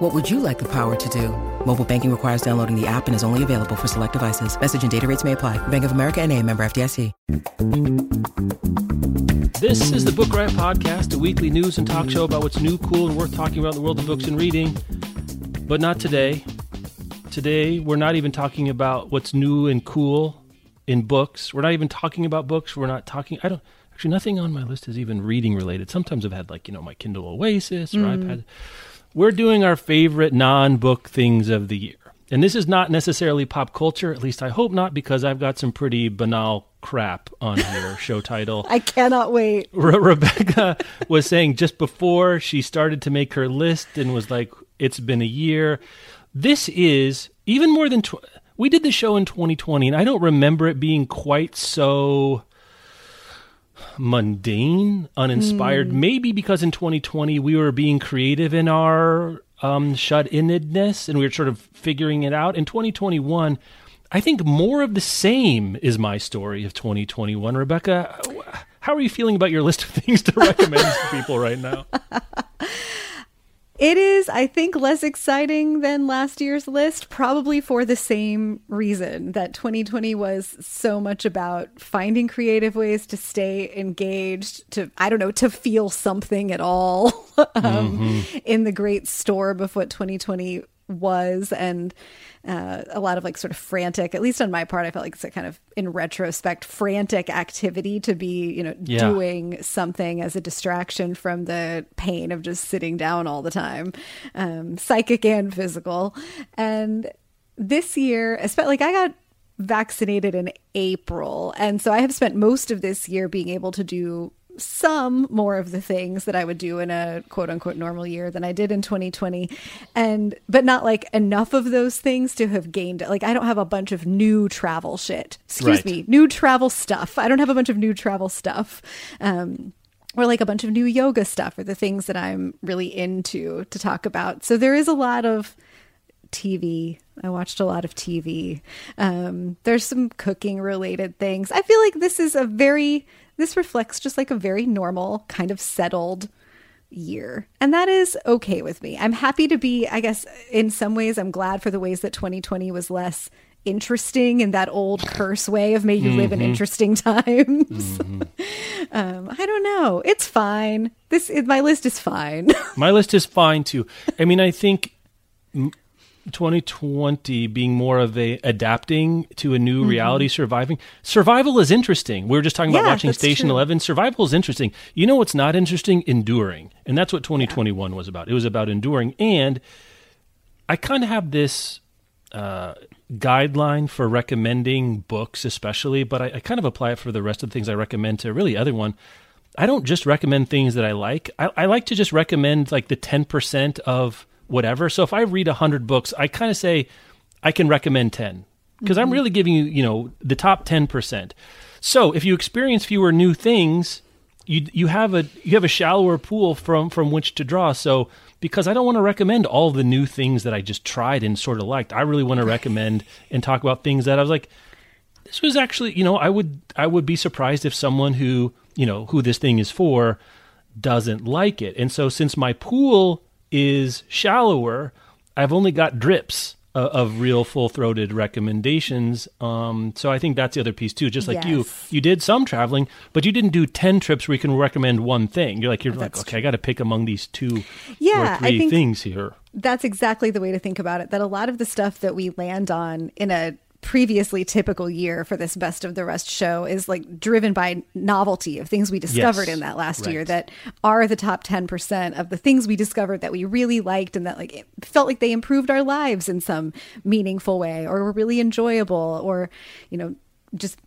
What would you like the power to do? Mobile banking requires downloading the app and is only available for select devices. Message and data rates may apply. Bank of America and a member FDIC. This is the Book Riot Podcast, a weekly news and talk show about what's new, cool, and worth talking about in the world of books and reading. But not today. Today, we're not even talking about what's new and cool in books. We're not even talking about books. We're not talking, I don't, actually, nothing on my list is even reading related. Sometimes I've had, like, you know, my Kindle Oasis or Mm. iPad. We're doing our favorite non book things of the year. And this is not necessarily pop culture, at least I hope not, because I've got some pretty banal crap on here, show title. I cannot wait. Re- Rebecca was saying just before she started to make her list and was like, it's been a year. This is even more than tw- we did the show in 2020, and I don't remember it being quite so mundane, uninspired. Maybe because in 2020 we were being creative in our um, shut innedness and we were sort of figuring it out. In 2021, I think more of the same is my story of 2021. Rebecca, how are you feeling about your list of things to recommend to people right now? It is, I think, less exciting than last year's list, probably for the same reason that 2020 was so much about finding creative ways to stay engaged, to, I don't know, to feel something at all um, in the great storm of what 2020 was. And uh, a lot of like sort of frantic, at least on my part, I felt like it's a kind of, in retrospect, frantic activity to be, you know, Yeah. doing something as a distraction from the pain of just sitting down all the time, um, psychic and physical. And this year, especially like I got vaccinated in April, and so I have spent most of this year being able to do some more of the things that I would do in a quote unquote normal year than I did in 2020 and but not like enough of those things to have gained like I don't have a bunch of new travel shit excuse Right. me new travel stuff I don't have a bunch of new travel stuff um or like a bunch of new yoga stuff or the things that I'm really into to talk about so there is a lot of TV. I watched a lot of TV. Um, there's some cooking related things. I feel like this is a very, this reflects just like a very normal, kind of settled year. And that is okay with me. I'm happy to be, I guess, in some ways, I'm glad for the ways that 2020 was less interesting in that old curse way of may you live in interesting times. um, I don't know. It's fine. This, it, my list is fine. My list is fine too. I mean, I think 2020 being more of a adapting to a new reality, surviving. Survival is interesting. We were just talking about Mm-hmm. Yeah, watching Station true. 11. Survival is interesting. You know what's not interesting? Enduring. And that's what 2021 was about. It was about enduring. And I kind of have this uh, guideline for recommending books, especially, but I, I kind of apply it for the rest of the things I recommend to really other one. I don't just recommend things that I like. I, I like to just recommend like the 10% of whatever. So if I read 100 books, I kind of say I can recommend 10 because I'm mm-hmm. really giving you, you know, the top 10%. So if you experience fewer new things, you you have a you have a shallower pool from from which to draw. So because I don't want to recommend all the new things that I just tried and sort of liked, I really want to recommend and talk about things that I was like, this was actually, you know, I would I would be surprised if someone who you know who this thing is for doesn't like it. And so since my pool is shallower, I've only got drips of, of real full throated recommendations. Um, so I think that's the other piece too. Just like you, Yes. you did some traveling, but you didn't do ten trips where you can recommend one thing. You're like you're like That's okay, I got to pick among these two Yeah, or I three think- things here. that's exactly the way to think about it that a lot of the stuff that we land on in a previously typical year for this best of the rest show is like driven by novelty of things we discovered Yes, in that last year that are the top 10% of the things we discovered that we really liked and that like it felt like they improved our lives in some meaningful way or were really enjoyable or you know just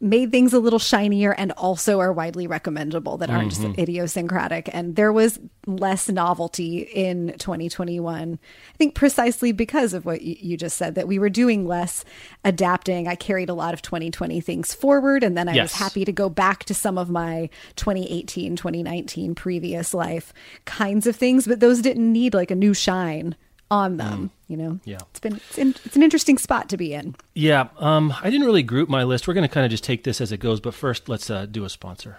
made things a little shinier and also are widely recommendable that aren't just mm-hmm. idiosyncratic. And there was less novelty in 2021. I think precisely because of what y- you just said, that we were doing less adapting. I carried a lot of 2020 things forward, and then I Yes. was happy to go back to some of my 2018, 2019 previous life kinds of things, but those didn't need like a new shine on them. You know, Yeah. it's been it's, in, it's an interesting spot to be in. Yeah, um, I didn't really group my list. We're going to kind of just take this as it goes, but first, let's uh, do a sponsor.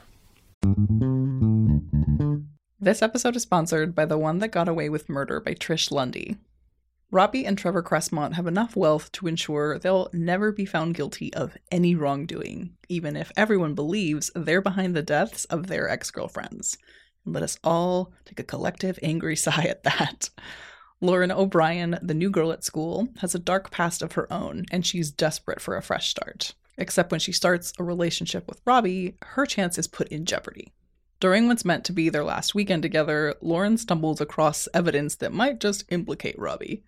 This episode is sponsored by The One That Got Away with Murder by Trish Lundy. Robbie and Trevor Cressmont have enough wealth to ensure they'll never be found guilty of any wrongdoing, even if everyone believes they're behind the deaths of their ex girlfriends. Let us all take a collective angry sigh at that. Lauren O'Brien, the new girl at school, has a dark past of her own, and she's desperate for a fresh start. Except when she starts a relationship with Robbie, her chance is put in jeopardy. During what's meant to be their last weekend together, Lauren stumbles across evidence that might just implicate Robbie.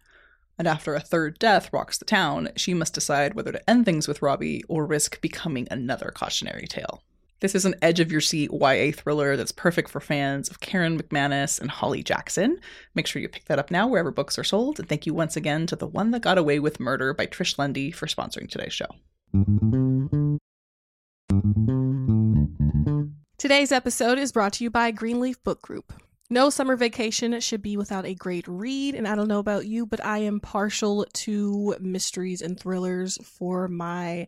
And after a third death rocks the town, she must decide whether to end things with Robbie or risk becoming another cautionary tale. This is an edge of your seat YA thriller that's perfect for fans of Karen McManus and Holly Jackson. Make sure you pick that up now wherever books are sold. And thank you once again to The One That Got Away with Murder by Trish Lundy for sponsoring today's show. Today's episode is brought to you by Greenleaf Book Group. No summer vacation should be without a great read, and I don't know about you, but I am partial to mysteries and thrillers for my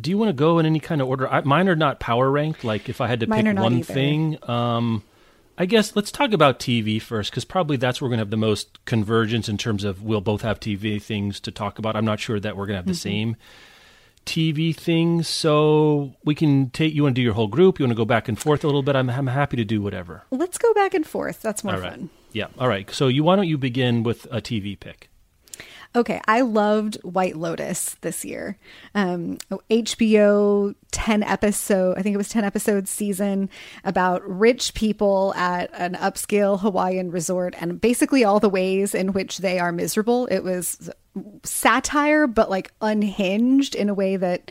Do you want to go in any kind of order? I, mine are not power ranked. Like if I had to Mine pick one either. thing, um, I guess let's talk about TV first because probably that's where we're going to have the most convergence in terms of we'll both have TV things to talk about. I'm not sure that we're going to have the Mm-hmm. same TV things, so we can take. You want to do your whole group? You want to go back and forth a little bit? I'm, I'm happy to do whatever. Let's go back and forth. That's more right. fun. Yeah. All right. So you why don't you begin with a TV pick? Okay, I loved White Lotus this year. Um, HBO 10 episode, I think it was 10 episode season about rich people at an upscale Hawaiian resort and basically all the ways in which they are miserable. It was satire, but like unhinged in a way that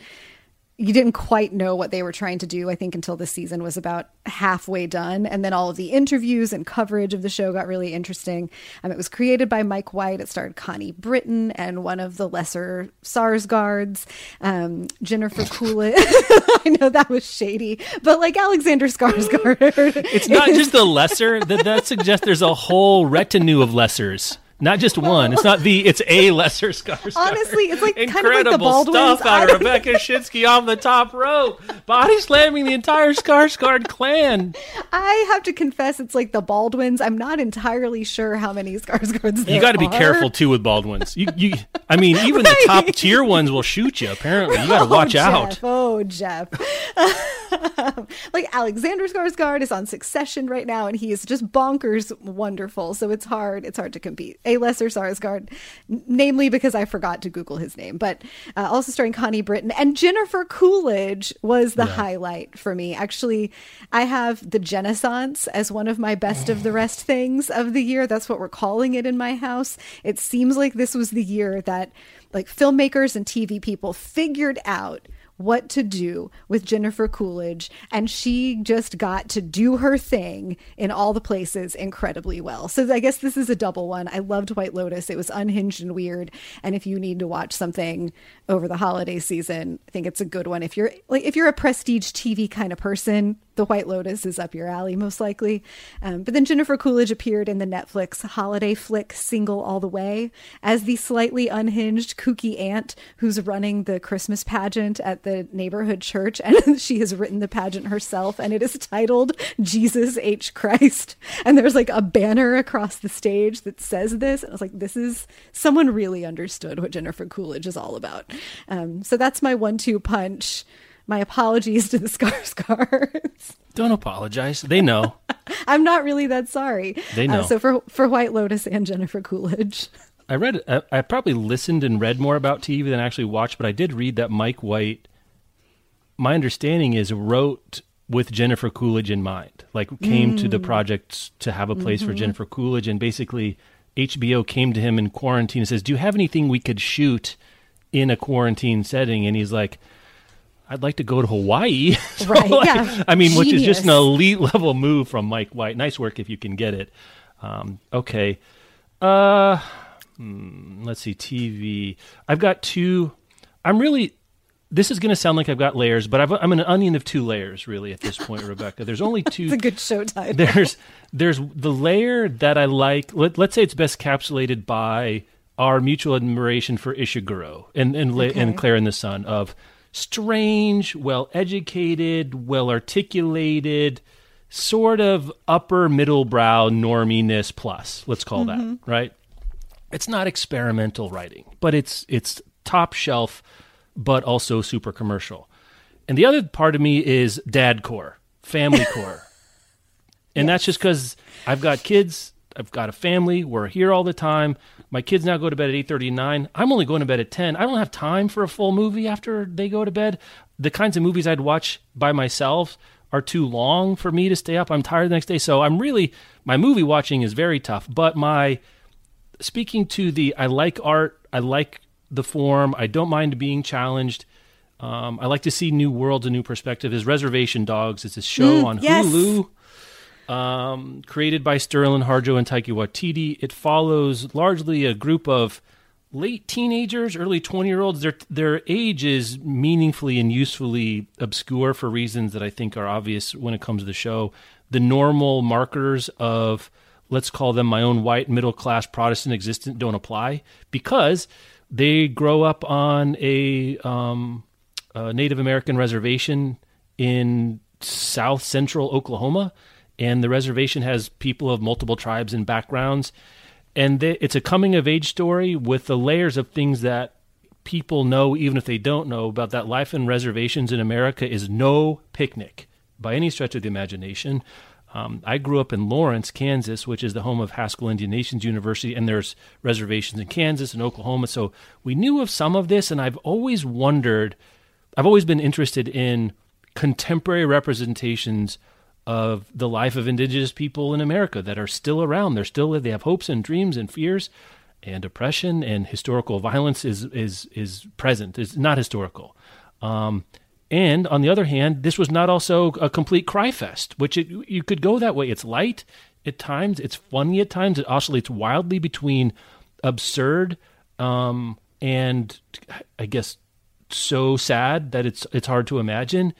you didn't quite know what they were trying to do, I think, until the season was about halfway done. And then all of the interviews and coverage of the show got really interesting. Um, it was created by Mike White. It starred Connie Britton and one of the lesser Skarsgårds, um, Jennifer Coolidge. I know that was shady, but like Alexander Skarsgård. It's not just the lesser. That that suggests there's a whole retinue of lessers, not just one. It's not the. It's a lesser Skarsgård. Honestly, it's like kind of like the incredible Baldwins. stuff out of Rebecca Schinsky on the top rope, body slamming the entire Skarsgård clan. I have to confess, it's like the Baldwins. I'm not entirely sure how many Skarsgårds there You got to be are. careful too with Baldwins. You, you. I mean, even the top tier ones will shoot you. Apparently, you got to oh, watch oh, out. Oh, Jeff. like Alexander Skarsgård is on Succession right now, and he is just bonkers wonderful. So it's hard. It's hard to compete. A lesser Skarsgård, n- namely because I forgot to Google his name, but uh, also starring Connie Britton and Jennifer Coolidge was the highlight for me. Actually, I have the Genaissance as one of my best of the rest things of the year. That's what we're calling it in my house. It seems like this was the year that like filmmakers and TV people figured out what to do with Jennifer Coolidge, and she just got to do her thing in all the places incredibly well. So I guess this is a double one. I loved White Lotus. It was unhinged and weird, and if you need to watch something over the holiday season, I think it's a good one. If you're like if you're a prestige TV kind of person, The White Lotus is up your alley most likely. Um, but then Jennifer Coolidge appeared in the Netflix holiday flick Single All the Way as the slightly unhinged kooky aunt who's running the Christmas pageant at the neighborhood church, and she has written the pageant herself, and it is titled Jesus H. Christ. And there's like a banner across the stage that says this. And I was like, this is someone really understood what Jennifer Coolidge is all about. Um, so that's my one two punch. My apologies to the Skarsgårds. Don't apologize. They know. I'm not really that sorry. They know. Uh, so for for White Lotus and Jennifer Coolidge. I read. I, I probably listened and read more about TV than I actually watched, but I did read that Mike White. My understanding is wrote with Jennifer Coolidge in mind. Like came to the project to have a place for Jennifer Coolidge, and basically HBO came to him in quarantine and says, "Do you have anything we could shoot in a quarantine setting?" And he's like. I'd like to go to Hawaii. So, Right, like, yeah. I mean, which is just an elite level move from Mike White. Nice work if you can get it. Um, okay. Uh, hmm, let's see. TV. I've got two. I'm really. This is going to sound like I've got layers, but I've, I'm an onion of two layers, really, at this point, Rebecca. There's only two It's a good show title. there's there's the layer that I like. Let, let's say it's best capsulated by our mutual admiration for Ishiguro and and, La- and Klara in the Sun of strange, well educated, well articulated, sort of upper middle brow norminess plus. Let's call that mm-hmm. right. It's not experimental writing, but it's it's top shelf, but also super commercial. And the other part of me is dad core, family core. And that's just because I've got kids, I've got a family, we're here all the time. My kids now go to bed at 8.39. I'm only going to bed at 10. I don't have time for a full movie after they go to bed. The kinds of movies I'd watch by myself are too long for me to stay up. I'm tired the next day. So I'm really, my movie watching is very tough. But my, speaking to the, I like art, I like the form, I don't mind being challenged. Um, I like to see new worlds and new perspectives. Is Reservation Dogs? It's a show on yes. Hulu um, created by Sterlin Harjo and Taika Waititi. It follows largely a group of late teenagers, early 20 year olds. Their, their age is meaningfully and usefully obscure for reasons that I think are obvious when it comes to the show. The normal markers of, let's call them my own white middle class Protestant existence, don't apply because they grow up on a, um, a Native American reservation in south central Oklahoma, and the reservation has people of multiple tribes and backgrounds. And it's a coming of age story with the layers of things that people know, even if they don't know, about that life in reservations in America is no picnic by any stretch of the imagination. Um, I grew up in Lawrence, Kansas, which is the home of Haskell Indian Nations University, and there's reservations in Kansas and Oklahoma. So we knew of some of this, and I've always wondered, I've always been interested in contemporary representations of the life of indigenous people in America that are still around. They're still they have hopes and dreams and fears, and oppression and historical violence is is is present. It's not historical. Um, and on the other hand, this was not also a complete cry fest, which it, you could go that way. It's light at times, it's funny at times. It oscillates wildly between absurd um, and I guess so sad that it's it's hard to imagine.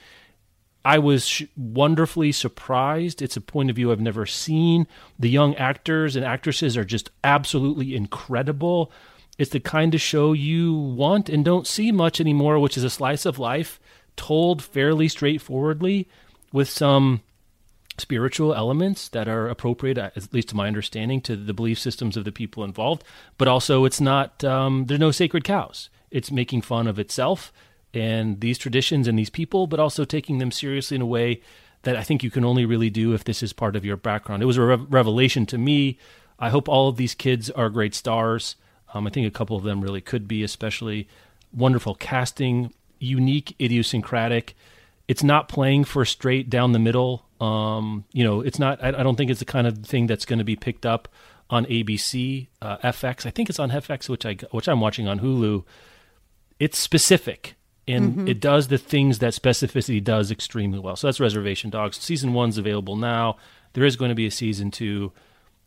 I was sh- wonderfully surprised. It's a point of view I've never seen. The young actors and actresses are just absolutely incredible. It's the kind of show you want and don't see much anymore, which is a slice of life told fairly straightforwardly with some spiritual elements that are appropriate, at least to my understanding, to the belief systems of the people involved. But also, it's not, um, there's no sacred cows. It's making fun of itself and these traditions and these people, but also taking them seriously in a way that I think you can only really do if this is part of your background. It was a re- revelation to me. I hope all of these kids are great stars. Um, I think a couple of them really could be, especially wonderful casting, unique, idiosyncratic. It's not playing for straight down the middle. Um, you know, it's not. I, I don't think it's the kind of thing that's going to be picked up on ABC, uh, FX. I think it's on FX, which I which I'm watching on Hulu. It's specific and Mm-hmm. it does the things that specificity does extremely well. So that's Reservation Dogs. Season one's available now. There is going to be a season two.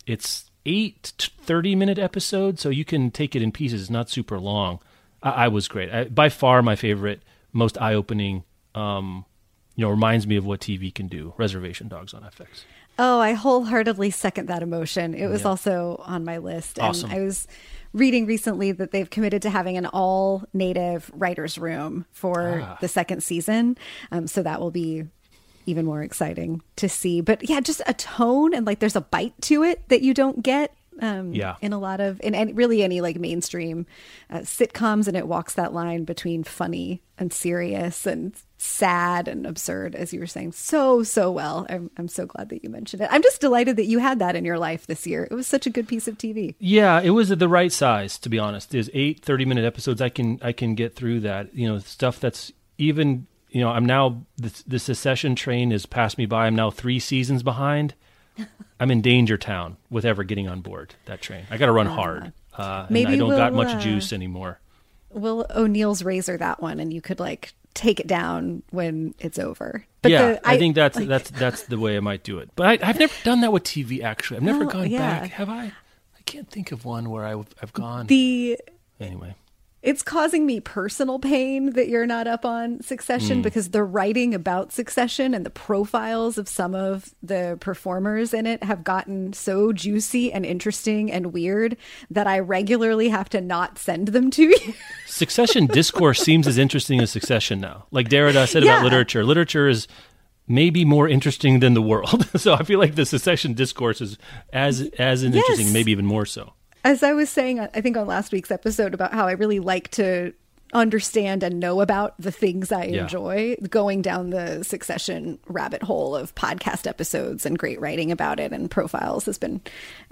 It's eight to 30 minute episodes, so you can take it in pieces. It's not super long. I, I was great. I, by far my favorite, most eye opening. Um, you know, reminds me of what TV can do. Reservation Dogs on FX. Oh, I wholeheartedly second that emotion. It was Yeah. also on my list. And Awesome. I was reading recently that they've committed to having an all native writer's room for Ah. the second season. Um, so that will be even more exciting to see. But yeah, just a tone and like there's a bite to it that you don't get. Um, Yeah. in a lot of in any, really any like mainstream uh, sitcoms, and it walks that line between funny and serious and sad and absurd, as you were saying, so so well. I'm I'm so glad that you mentioned it. I'm just delighted that you had that in your life this year. It was such a good piece of TV. Yeah, it was the right size to be honest. There's eight 30 minute episodes. I can I can get through that. You know, stuff that's even you know, I'm now the, the Succession train has passed me by. I'm now three seasons behind. I'm in danger town with ever getting on board that train. I got to run hard. Uh, maybe I don't got we'll, much uh, juice anymore. Will O'Neill's razor that one, and you could like take it down when it's over. But yeah, the- I, think that's like- that's that's the way I might do it. But I, I've never done that with TV. Actually, I've never No, gone yeah. back. Have I? I can't think of one where I've, I've gone. the anyway, it's causing me personal pain that you're not up on Succession Hmm. because the writing about Succession and the profiles of some of the performers in it have gotten so juicy and interesting and weird that I regularly have to not send them to you. Succession discourse seems as interesting as Succession now. Like Derrida said about literature, literature is maybe more interesting than the world. so I feel like the Succession discourse is as as interesting, maybe even more so. As I was saying, I think on last week's episode about how I really like to understand and know about the things I Yeah. enjoy, going down the succession rabbit hole of podcast episodes and great writing about it and profiles has been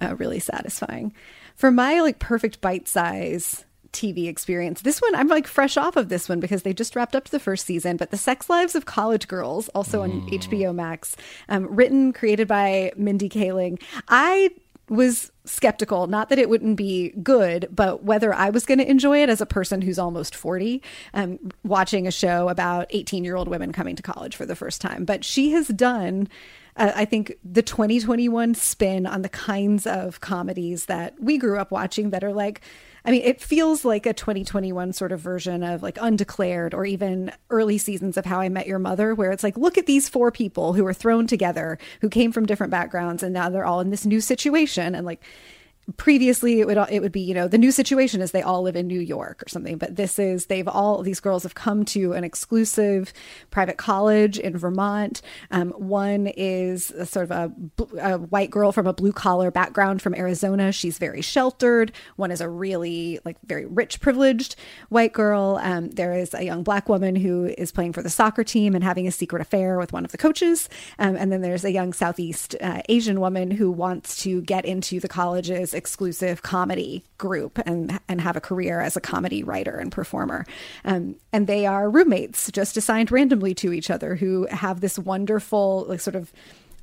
uh, really satisfying. For my like perfect bite size TV experience, this one I'm like fresh off of this one because they just wrapped up the first season. But the Sex Lives of College Girls, also on HBO Max, um, written created by Mindy Kaling. I was skeptical, not that it wouldn't be good, but whether I was going to enjoy it as a person who's almost 40, um, watching a show about 18 year old women coming to college for the first time. But she has done. Uh, I think the 2021 spin on the kinds of comedies that we grew up watching that are like, I mean, it feels like a 2021 sort of version of like Undeclared or even early seasons of How I Met Your Mother, where it's like, look at these four people who were thrown together, who came from different backgrounds, and now they're all in this new situation. And like, previously it would it would be you know the new situation is they all live in New York or something but this is they've all these girls have come to an exclusive private college in Vermont. Um, one is a sort of a, a white girl from a blue collar background from Arizona. She's very sheltered. One is a really like very rich privileged white girl. Um, there is a young black woman who is playing for the soccer team and having a secret affair with one of the coaches. Um, and then there's a young southeast uh, Asian woman who wants to get into the college's exclusive comedy group and and have a career as a comedy writer and performer. Um, and they are roommates, just assigned randomly to each other, who have this wonderful like sort of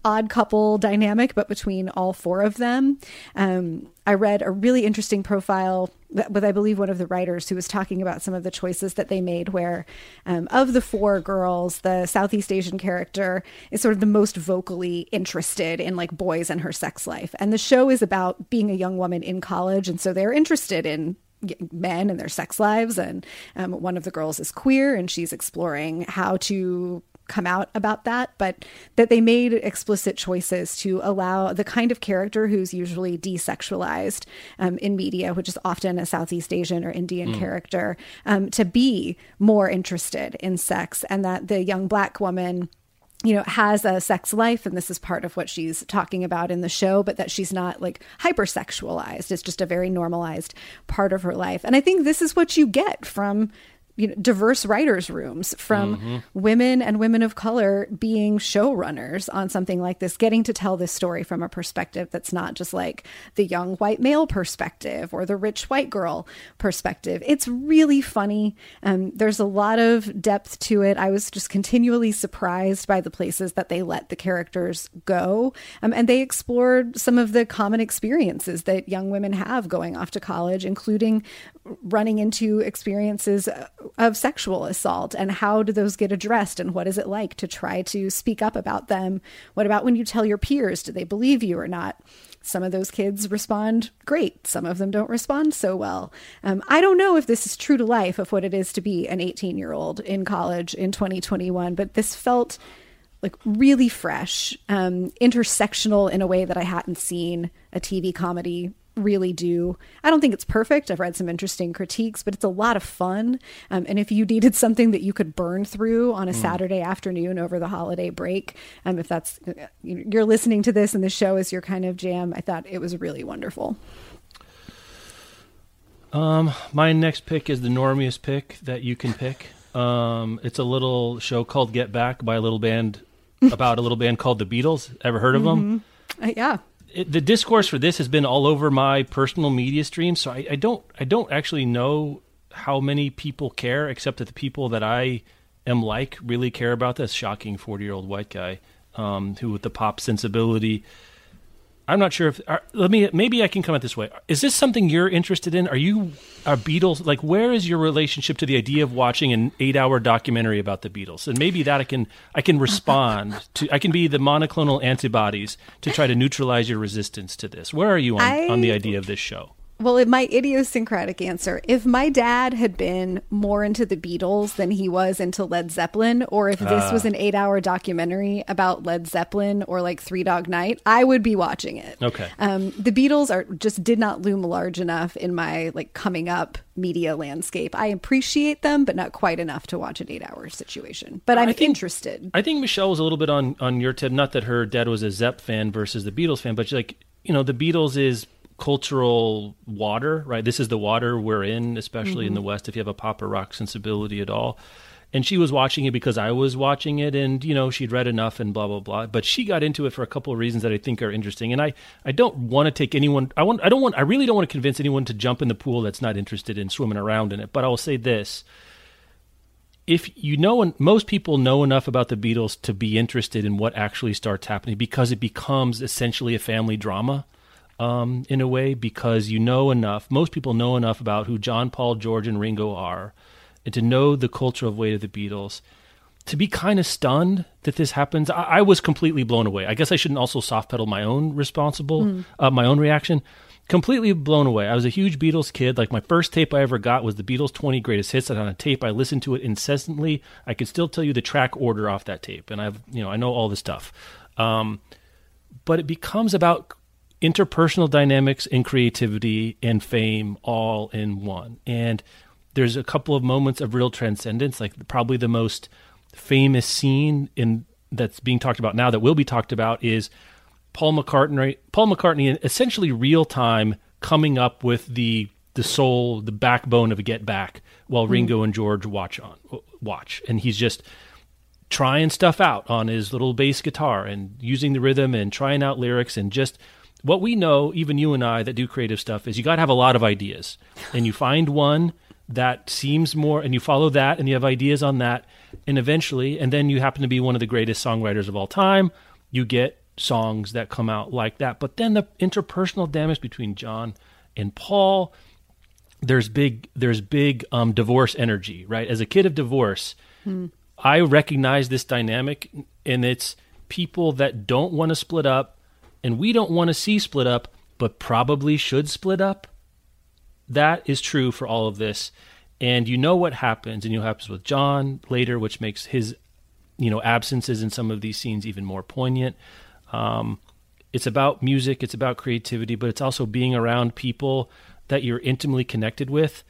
odd couple dynamic, but between all four of them. Um, I read a really interesting profile with, I believe, one of the writers who was talking about some of the choices that they made, where um, of the four girls, the Southeast Asian character is sort of the most vocally interested in like boys and her sex life. And the show is about being a young woman in college. And so they're interested in men and their sex lives. And um, one of the girls is queer and she's exploring how to come out about that, but that they made explicit choices to allow the kind of character who's usually desexualized um, in media, which is often a Southeast Asian or Indian character, um, to be more interested in sex, and that the young black woman you know has a sex life and this is part of what she's talking about in the show but that she's not like hypersexualized. It's just a very normalized part of her life. And i think this is what you get from you know diverse writers rooms from women and women of color being showrunners on something like this getting to tell this story from a perspective that's not just like the young white male perspective or the rich white girl perspective. It's really funny. Um, there's a lot of depth to it. I was just continually surprised by the places that they let the characters go um, and they explored some of the common experiences that young women have going off to college including running into experiences of sexual assault and how do those get addressed and what is it like to try to speak up about them? What about when you tell your peers? Do they believe you or not? Some of those kids respond great. Some of them don't respond so well. Um, I don't know if this is true to life of what it is to be an 18 year old in college in 2021, but this felt like really fresh, um, intersectional in a way that I hadn't seen a TV comedy really do. I don't think it's perfect. I've read some interesting critiques, but it's a lot of fun. Um, and if you needed something that you could burn through on a mm. Saturday afternoon over the holiday break, um, if that's you're listening to this and the show is your kind of jam, I thought it was really wonderful. Um, my next pick is the normiest pick that you can pick. Um, it's a little show called Get Back by a little band about a little band called the Beatles. Ever heard of mm-hmm. them? Uh, yeah it, the discourse for this has been all over my personal media stream, so I, I don't I don't actually know how many people care, except that the people that I am like really care about this. Shocking forty year old white guy um, who, with the pop sensibility, I'm not sure if are, let me maybe I can come at this way. Is this something you're interested in? Are you a Beatles like where is your relationship to the idea of watching an 8-hour documentary about the Beatles? And maybe that I can I can respond to I can be the monoclonal antibodies to try to neutralize your resistance to this. Where are you on, I, on the idea of this show? Well, in my idiosyncratic answer, if my dad had been more into the Beatles than he was into Led Zeppelin, or if this uh. was an eight hour documentary about Led Zeppelin or like Three Dog Night, I would be watching it. Okay. Um, the Beatles are just did not loom large enough in my like coming up media landscape. I appreciate them, but not quite enough to watch an eight hour situation. But I'm think, interested. I think Michelle was a little bit on, on your tip. Not that her dad was a Zepp fan versus the Beatles fan, but like, you know, the Beatles is cultural water, right? This is the water we're in, especially mm-hmm. in the. West, if you have a pop or rock sensibility at all. And she was watching it because I was watching it, and you know she'd read enough and blah blah blah. But she got into it for a couple of reasons that I think are interesting. And I, I don't want to take anyone. I want. I don't want. I really don't want to convince anyone to jump in the pool that's not interested in swimming around in it. But I will say this: if you know, and most people know enough about the Beatles to be interested in what actually starts happening because it becomes essentially a family drama um, in a way because you know enough. Most people know enough about who John, Paul, George, and Ringo are, and to know the cultural weight of the Beatles. To be kind of stunned that this happens, I, I, was completely blown away. I guess I shouldn't also soft pedal my own responsible, mm. uh, my own reaction. Completely blown away. I was a huge Beatles kid. Like my first tape I ever got was the Beatles 20 Greatest Hits. And on a tape, I listened to it incessantly. I could still tell you the track order off that tape, and I've you know I know all the stuff. Um, but it becomes about interpersonal dynamics and creativity and fame all in one. And there's a couple of moments of real transcendence, like probably the most famous scene in that's being talked about now that will be talked about is Paul McCartney Paul McCartney in essentially real time coming up with the the soul, the backbone of a Get Back while mm. Ringo and George watch on watch. And he's just trying stuff out on his little bass guitar and using the rhythm and trying out lyrics and just what we know, even you and I that do creative stuff, is you got to have a lot of ideas, and you find one that seems more, and you follow that, and you have ideas on that, and eventually, and then you happen to be one of the greatest songwriters of all time. You get songs that come out like that, but then the interpersonal damage between John and Paul. There's big, there's big um, divorce energy, right? As a kid of divorce, hmm. I recognize this dynamic, and it's people that don't want to split up and we don't want to see split up, but probably should split up. That is true for all of this. And you know what happens, and you know what happens with John later, which makes his, you know, absences in some of these scenes even more poignant. Um, it's about music, it's about creativity, but it's also being around people that you're intimately connected with,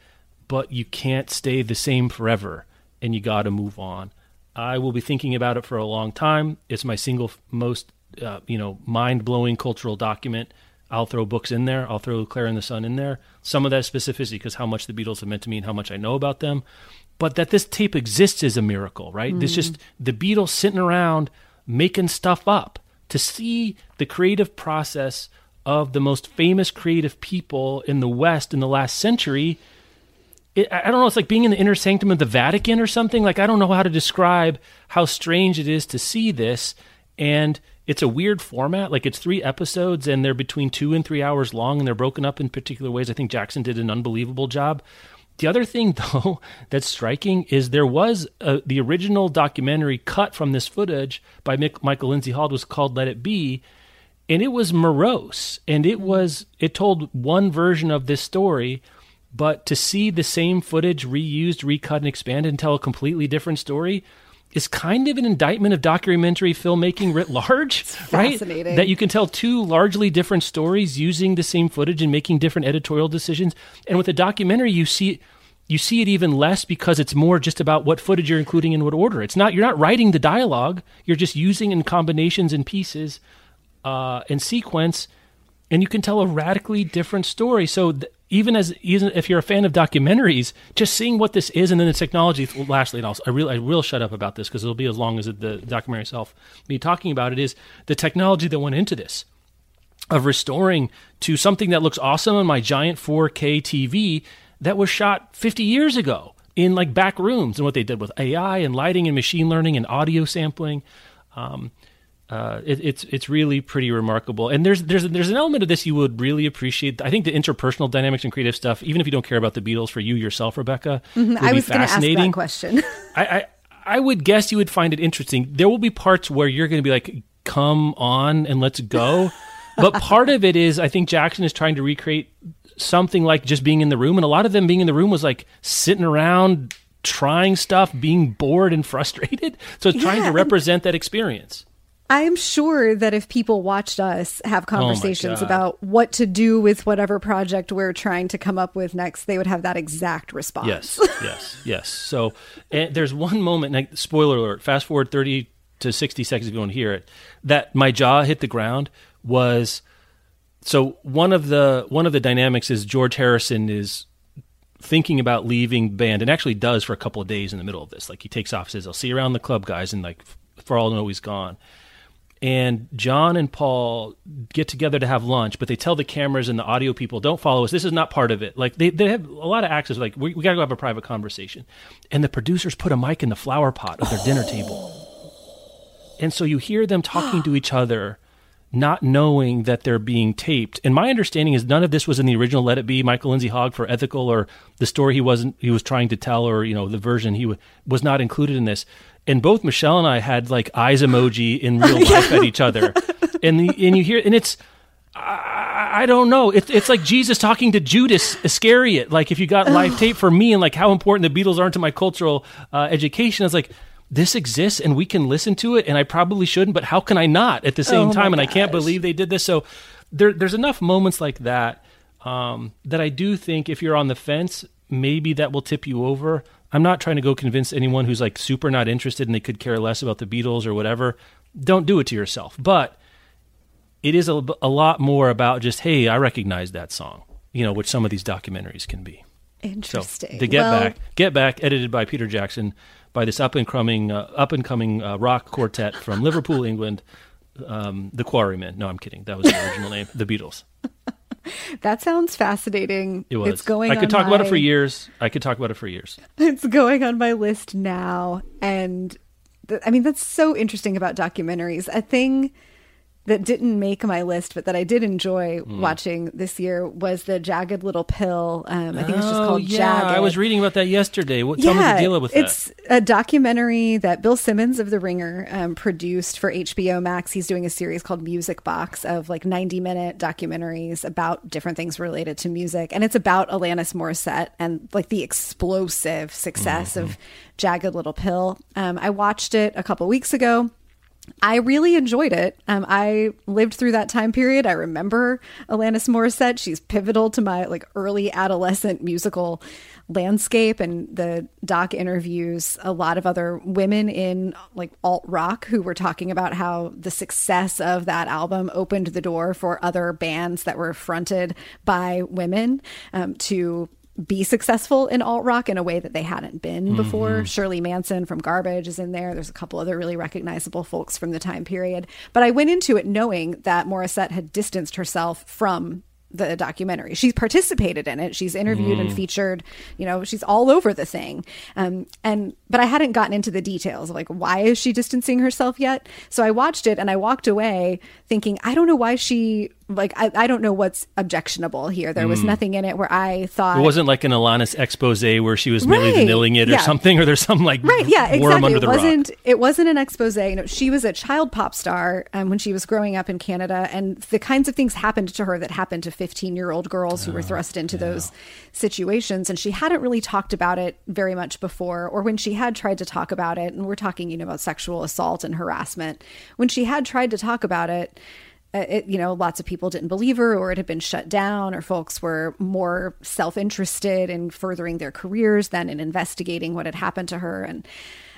but you can't stay the same forever, and you got to move on. I will be thinking about it for a long time. It's my single most uh, you know mind blowing cultural document. I'll throw books in there. I'll throw Klara and the Sun in there. Some of that specificity because how much the Beatles have meant to me and how much I know about them. But that this tape exists is a miracle, right? Mm. This just the Beatles sitting around making stuff up to see the creative process of the most famous creative people in the West in the last century. It, I don't know. It's like being in the inner sanctum of the Vatican or something. Like I don't know how to describe how strange it is to see this. And it's a weird format. Like it's three episodes and they're between two and three hours long and they're broken up in particular ways. I think Jackson did an unbelievable job. The other thing, though, that's striking is there was a, the original documentary cut from this footage by Mick, Michael Lindsay Hogg was called "Let It Be," and it was morose, and it mm-hmm. was it told one version of this story, but to see the same footage reused, recut, and expanded and tell a completely different story is kind of an indictment of documentary filmmaking writ large, right? fascinating. That you can tell two largely different stories using the same footage and making different editorial decisions. And with a documentary, you see you see it even less because it's more just about what footage you're including in what order. It's not you're not writing the dialogue; you're just using in combinations and pieces uh, and sequence, and you can tell a radically different story. So. Th- even as even if you're a fan of documentaries, just seeing what this is and then the technology. Lastly, and I'll, I really I will shut up about this because it'll be as long as the documentary itself. Me talking about it is the technology that went into this of restoring to something that looks awesome on my giant 4K TV that was shot 50 years ago in like back rooms and what they did with AI and lighting and machine learning and audio sampling. Um, uh, it, it's it's really pretty remarkable, and there's there's there's an element of this you would really appreciate. I think the interpersonal dynamics and creative stuff, even if you don't care about the Beatles, for you yourself, Rebecca, Mm-hmm. I was going to ask fascinating. that question. I, I I would guess you would find it interesting. There will be parts where you're going to be like, "Come on and let's go," but part of it is I think Jackson is trying to recreate something like just being in the room, and a lot of them being in the room was like sitting around trying stuff, being bored and frustrated. So it's trying Yeah, to represent that experience. I'm sure that if people watched us have oh conversations God. about what to do with whatever project we're trying to come up with next, they would have that exact response. Yes, yes, yes. So and there's one moment, like, spoiler alert, fast forward 30 to 60 seconds if you want to hear it, that my jaw hit the ground was so one of the one of the dynamics is George Harrison is thinking about leaving band and actually does for a couple of days in the middle of this. Like he takes off, says, I'll see you around the club, guys, and like for all I know he's gone. And John and Paul get together to have lunch, but they tell the cameras and the audio people, "Don't follow us. This is not part of it." Like they, they have a lot of access. Like we, we got to go have a private conversation. And the producers put a mic in the flower pot of their dinner table, and so you hear them talking to each other, not knowing that they're being taped. And my understanding is none of this was in the original "Let It Be" Michael Lindsay Hogg for ethical or the story he wasn't he was trying to tell or you know the version he w- was not included in this. And both Michelle and I had like eyes emoji in real life at each other, and the, and you hear and it's. I, I don't know. It's it's like Jesus talking to Judas Iscariot. Like if you got live tape for me and like how important the Beatles are to my cultural uh, education, it's like this exists and we can listen to it, and I probably shouldn't, but how can I not at the same Oh time? And I can't believe they did this. So there, there's enough moments like that um, that I do think if you're on the fence, maybe that will tip you over. I'm not trying to go convince anyone who's like super not interested and they could care less about the Beatles or whatever. Don't do it to yourself. But it is a, a lot more about just, hey, I recognize that song, you know, which some of these documentaries can be. So Interesting. the Get Well, Back, Get Back, edited by Peter Jackson, by this up and coming, uh, up and coming uh, rock quartet from Liverpool, England, um, the Quarrymen. No, I'm kidding. That was the original name, the Beatles. That sounds fascinating. It was. It's going. I could talk about it for years. I could talk about it for years. It's going on my list now, and th- I mean that's so interesting about documentaries. A thing that didn't make my list, but that I did enjoy Hmm. watching this year was the Jagged Little Pill. Um, I think it's just Oh, called yeah, Jagged. I was reading about that yesterday. What, tell me the deal with that. it's a documentary that Bill Simmons of The Ringer um, produced for HBO Max. He's doing a series called Music Box of like 90 minute documentaries about different things related to music. And it's about Alanis Morissette and like the explosive success Mm-hmm. of Jagged Little Pill. Um, I watched it a couple weeks ago. I really enjoyed it. Um, I lived through that time period. I remember Alanis Morissette. She's pivotal to my like early adolescent musical landscape. And the doc interviews a lot of other women in like alt rock who were talking about how the success of that album opened the door for other bands that were fronted by women um, to be successful in alt rock in a way that they hadn't been before. Shirley Manson from Garbage is in there. There's a couple other really recognizable folks from the time period. But I went into it knowing that Morissette had distanced herself from the documentary. She's participated in it. She's interviewed and featured, you know, she's all over the thing. Um, and, but I hadn't gotten into the details of like, why is she distancing herself yet? So I watched it and I walked away thinking, I don't know why she like I, I don't know what's objectionable here. There was nothing in it where I thought It wasn't like an Alanis expose where she was merely Right, vanilling it or yeah. something, or there's some like right. Yeah exactly. under it wasn't rock. it wasn't an expose. You know, she was a child pop star um, when she was growing up in canada and the kinds of things happened to her that happened to 15 year old girls who were thrust into those situations and she hadn't really talked about it very much before or when she had tried to talk about it and we're talking you know about sexual assault and harassment. When she had tried to talk about it Uh, it, you know, lots of people didn't believe her, or it had been shut down, or folks were more self interested in furthering their careers than in investigating what had happened to her. And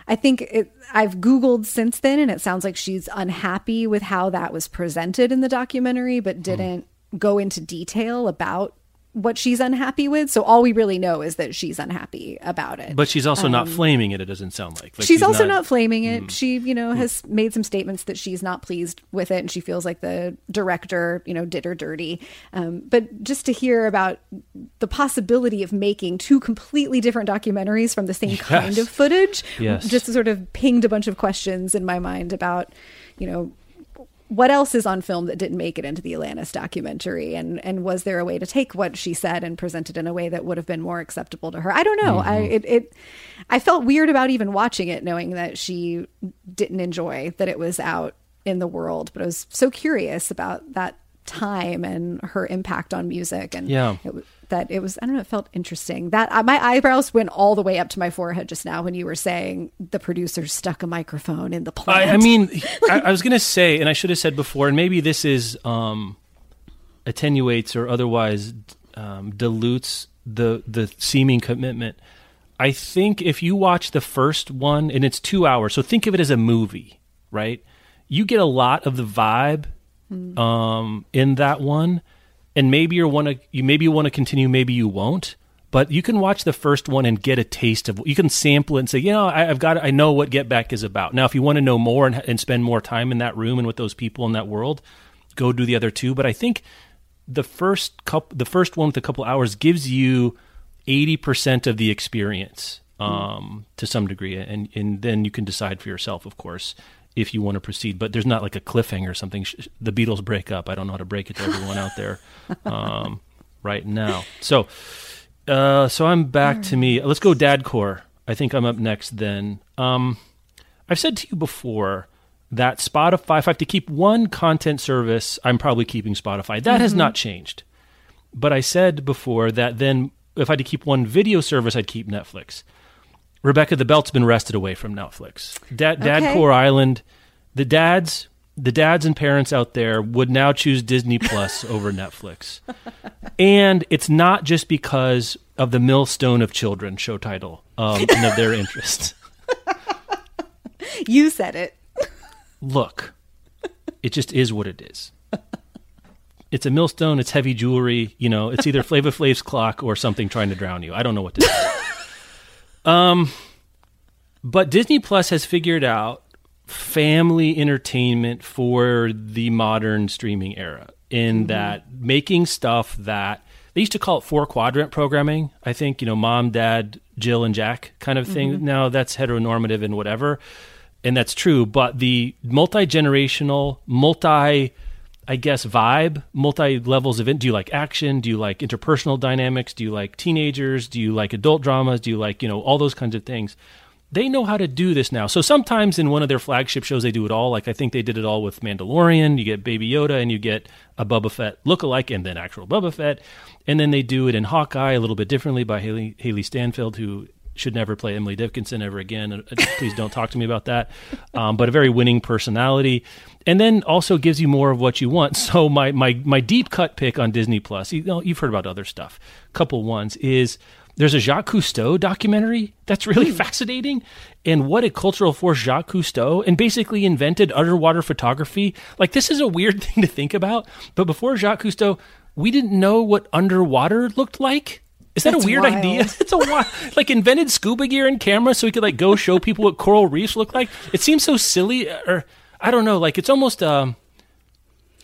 I think it, I've Googled since then, and it sounds like she's unhappy with how that was presented in the documentary, but hmm. didn't go into detail about what she's unhappy with. So all we really know is that she's unhappy about it. But she's also not flaming it. It doesn't sound like. Like, Um, she's, also not, flaming it. She, you know, has made some statements that she's not pleased with it, and she feels like the director, you know, did her dirty. Um, but just to hear about the possibility of making two completely different documentaries from the same kind of footage, Yes. just sort of pinged a bunch of questions in my mind about, you know. What else is on film that didn't make it into the Alanis documentary? And and was there a way to take what she said and present it in a way that would have been more acceptable to her? I don't know. I mm-hmm. it, it I felt weird about even watching it, knowing that she didn't enjoy that it was out in the world. But I was so curious about that time and her impact on music, and Yeah. it, that it was. I don't know. It felt interesting. That uh, my eyebrows went all the way up to my forehead just now when you were saying the producer stuck a microphone in the plant. I, I mean, I, I was going to say, and I should have said before, and maybe this is um, attenuates or otherwise um, dilutes the the seeming commitment. I think if you watch the first one and it's two hours, so think of it as a movie, right? You get a lot of the vibe um, in that one, and maybe you want to you maybe you want to continue, maybe you won't. But you can watch the first one and get a taste of. You can sample it and say, you know, I, I've got, I know what Get Back is about. Now, if you want to know more and, and spend more time in that room and with those people in that world, go do the other two. But I think the first couple, the first one with a couple hours gives you eighty percent of the experience um, to some degree, and and then you can decide for yourself, of course, if you want to proceed. But there's not like a cliffhanger or something. The Beatles break up. I don't know how to break it to everyone out there um, right now. So, uh, so I'm back to me. Let's go Dadcore. I think I'm up next. Then um, I've said to you before that Spotify. If I have to keep one content service, I'm probably keeping Spotify. That has not changed. But I said before that then if I had to keep one video service, I'd keep Netflix. Rebecca, the belt's been wrested away from Netflix. Dad, Dad Okay. Core Island, the dads, the dads and parents out there would now choose Disney Plus over Netflix. And it's not just because of the millstone of children show title um, and of their interest. you said it. Look, it just is what it is. It's a millstone. It's heavy jewelry. You know, it's either Flava Flav's clock or something trying to drown you. I don't know what to do. Um, but Disney Plus has figured out family entertainment for the modern streaming era. In that making stuff that they used to call it four quadrant programming. I think you know, mom, dad, Jill, and Jack kind of thing. Now that's heteronormative and whatever and that's true. But the multi generational, multi, I guess, vibe, multi levels of it. Do you like action? Do you like interpersonal dynamics? Do you like teenagers? Do you like adult dramas? Do you like you know all those kinds of things? They know how to do this now. So sometimes in one of their flagship shows, they do it all. Like I think they did it all with Mandalorian. You get Baby Yoda and you get a Boba Fett lookalike and then actual Boba Fett. And then they do it in Hawkeye a little bit differently by Hailee, Hailee Steinfeld, who should never play Emily Dickinson ever again. Uh, Please don't talk to me about that. Um, but a very winning personality, and then also gives you more of what you want. So my my my deep cut pick on Disney Plus. You know, you've heard about other stuff. Couple ones is there's a Jacques Cousteau documentary that's really fascinating, and what a cultural force Jacques Cousteau and basically invented underwater photography. Like this is a weird thing to think about, but before Jacques Cousteau, we didn't know what underwater looked like. Is that That's a weird wild. idea? It's a wild, like invented scuba gear and camera so we could like go show people what coral reefs look like. It seems so silly, or I don't know. Like it's almost um,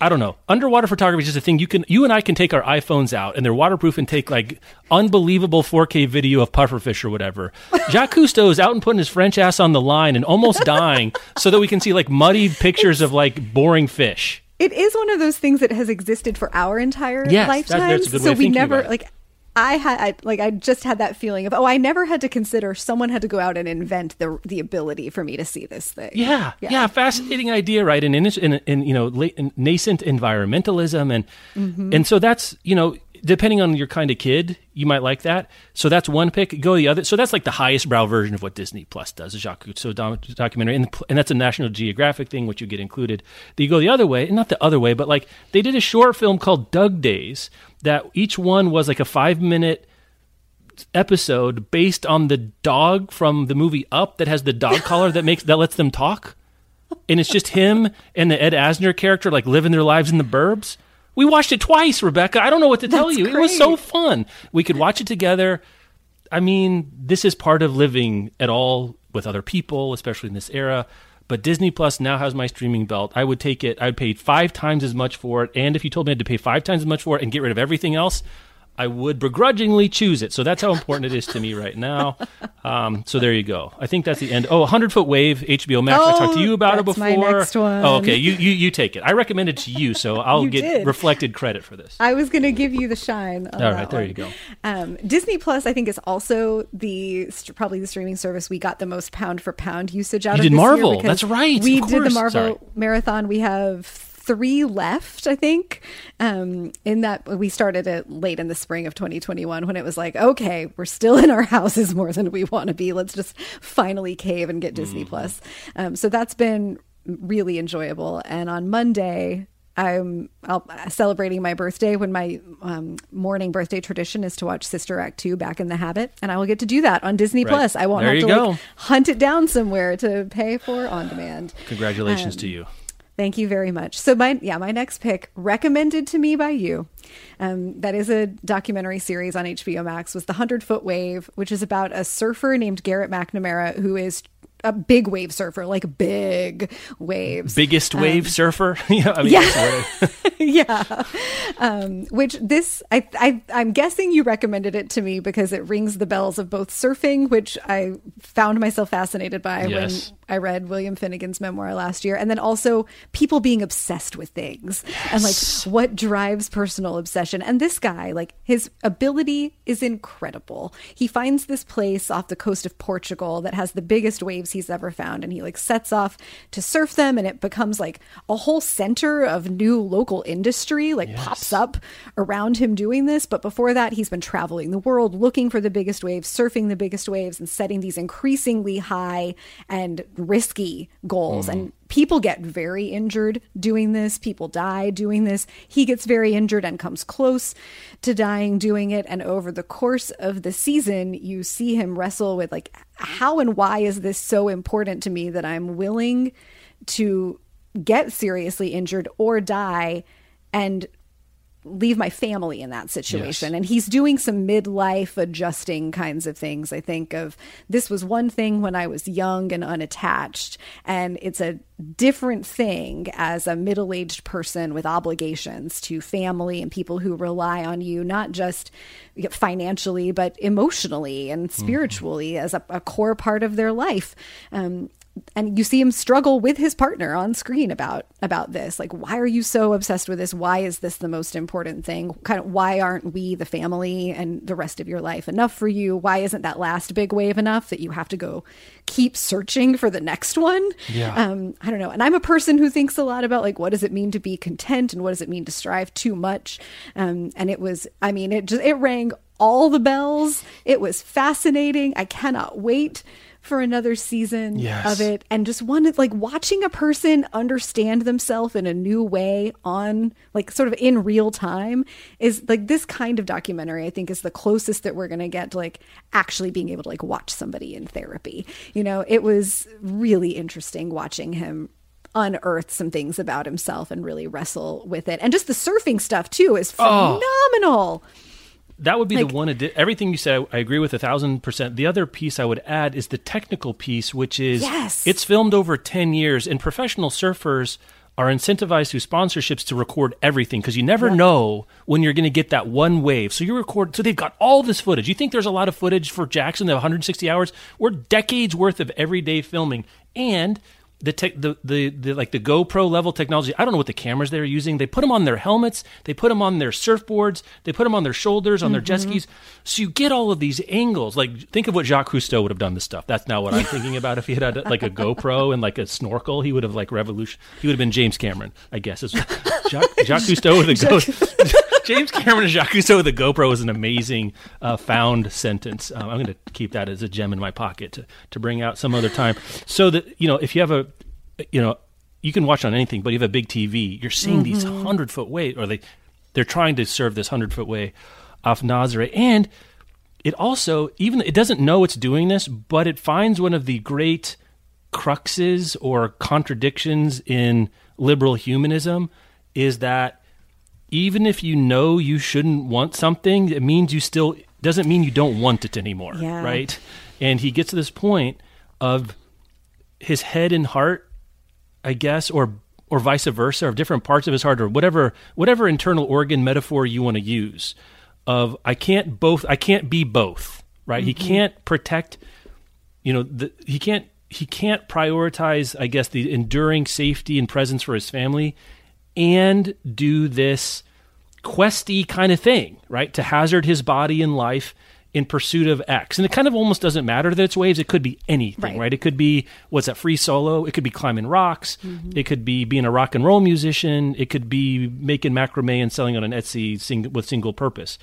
I don't know. Underwater photography is just a thing you can you and I can take our iPhones out and they're waterproof and take like unbelievable 4K video of pufferfish or whatever. Jacques Cousteau is out and putting his French ass on the line and almost dying so that we can see like muddy pictures of like boring fish. it is one of those things that has existed for our entire Yes, that's- lifetimes. that's a good way so we never like. I had I, like I just had that feeling of oh I never had to consider someone had to go out and invent the the ability for me to see this thing. Yeah, yeah, fascinating idea, right? And in, in, in you know late, nascent environmentalism, and Mm-hmm. and so that's you know depending on your kind of kid, you might like that. So that's one pick. Go the other. So that's like the highest brow version of what Disney Plus does, a Jacques Cousteau documentary, and and that's a National Geographic thing, which you get included. Then you go the other way, and not the other way, but like they did a short film called Dug Days that each one was like a five minute episode based on the dog from the movie Up that has the dog collar that makes that lets them talk, and it's just him and the Ed Asner character like living their lives in the burbs. We watched it twice, Rebecca. I don't know what to tell That's you. It was so fun. We could watch it together. I mean, this is part of living at all with other people, especially in this era. But Disney Plus now has my streaming belt. I would take it. I'd pay five times as much for it. And if you told me I had to pay five times as much for it and get rid of everything else, I would begrudgingly choose it. So that's how important it is to me right now. Um, so there you go. I think that's the end. Oh, 100 Foot Wave, HBO Max. I talked to Oh, you about it before. my next one. Oh, okay. You, you you take it. I recommend it to you, so I'll You get did. reflected credit for this. I was going to give you the shine. All that there one. you go. Um, Disney Plus, I think, is also the probably the streaming service we got the most pound for pound usage out You of. did this Marvel. That's right. We did the. Marvel Sorry. marathon. We have three left, I think. Um, in that we started it late in the spring of 2021 when it was like, okay, we're still in our houses more than we want to be. Let's just finally cave and get Disney Mm-hmm. Plus. Um, so that's been really enjoyable. And on Monday. I'm I'll, celebrating my birthday when my um, morning birthday tradition is to watch Sister Act 2 Back in the Habit. And I will get to do that on Disney Right. Plus. I won't There have to like, hunt it down somewhere to pay for on demand. Congratulations Um, to you. Thank you very much. So my yeah, my next pick, recommended to me by you, um, that is a documentary series on HBO Max, was The Hundred Foot Wave, which is about a surfer named Garrett McNamara who is a big wave surfer, like big waves. Biggest wave surfer. yeah, I mean, yeah. that's what it- yeah. Um, which this, I, I, I'm guessing you recommended it to me because it rings the bells of both surfing, which I found myself fascinated by Yes. when I read William Finnegan's memoir last year, and then also people being obsessed with things and like what drives personal obsession. And this guy, like his ability is incredible. He finds this place off the coast of Portugal that has the biggest waves he's ever found, and he like sets off to surf them, and it becomes like a whole center of new local industry, like pops up around him doing this. But before that, he's been traveling the world looking for the biggest waves, surfing the biggest waves, and setting these increasingly high and risky goals. And mm. people get very injured doing this. People die doing this. He gets very injured and comes close to dying doing it. And over the course of the season, you see him wrestle with like, how and why is this so important to me that I'm willing to get seriously injured or die and leave my family in that situation. And he's doing some midlife adjusting kinds of things. I think of this was one thing when I was young and unattached, and it's a different thing as a middle aged person with obligations to family and people who rely on you, not just financially, but emotionally and spiritually as a, a core part of their life. Um, and you see him struggle with his partner on screen about about this. Like why are you so obsessed with this? Why is this the most important thing? Kind of why aren't we the family and the rest of your life enough for you? Why isn't that last big wave enough that you have to go keep searching for the next one? Yeah. um i don't know. And i'm a person who thinks a lot about like what does it mean to be content and what does it mean to strive too much? Um and it was i mean it just it rang all the bells. It was fascinating. I cannot wait for another season Yes. of it and just wanted like watching a person understand themselves in a new way on like sort of in real time is like this kind of documentary i think is the closest that we're going to get to like actually being able to like watch somebody in therapy you know it was really interesting watching him unearth some things about himself and really wrestle with it and just the surfing stuff too is Oh. That would be Like- the one. Addi- everything you said, I agree with a thousand percent. The other piece I would add is the technical piece, which is Yes. it's filmed over ten years, and professional surfers are incentivized through sponsorships to record everything because you never know when you're going to get that one wave. So you record. So they've got all this footage. You think there's a lot of footage for Jackson? The 160 hours. We're decades worth of everyday filming, and the, tech, the the the like the GoPro level technology. I don't know what the cameras they're using. They put them on their helmets, they put them on their surfboards, they put them on their shoulders, on their mm-hmm. jet skis. So you get all of these angles. Like think of what Jacques Cousteau would have done this stuff. That's now what I'm thinking about. If he had had like a GoPro and like a snorkel, he would have like revolution. He would have been James Cameron, I guess. Is Jacques, Jacques Cousteau with a Go. James Cameron Cousteau with a GoPro is an amazing uh, found sentence. Um, I'm going to keep that as a gem in my pocket to, to bring out some other time. So that you know, if you have a, you know, you can watch on anything, but you have a big TV, you're seeing these hundred foot way, or they they're trying to serve this hundred foot way off Nazaré, and it also even it doesn't know it's doing this, but it finds one of the great cruxes or contradictions in liberal humanism is that even if you know you shouldn't want something, it means you still doesn't mean you don't want it anymore, Yeah. right? And he gets to this point of his head and heart, I guess, or or vice versa, or different parts of his heart, or whatever whatever internal organ metaphor you want to use. Of I can't both, I can't be both, right? He mm-hmm. can't protect, you know, the, he can't he can't prioritize, I guess, the enduring safety and presence for his family, and do this questy kind of thing, right? To hazard his body and life in pursuit of X. And it kind of almost doesn't matter that it's waves. It could be anything, Right. right? It could be what's that free solo. It could be climbing rocks. Mm-hmm. It could be being a rock and roll musician. It could be making macrame and selling on an Etsy sing- with single purpose.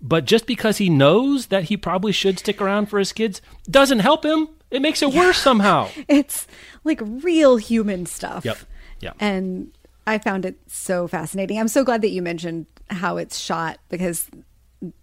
But just because he knows that he probably should stick around for his kids doesn't help him. It makes it worse somehow. It's like real human stuff. Yep. Yep. And I found it so fascinating. I'm so glad that you mentioned how it's shot because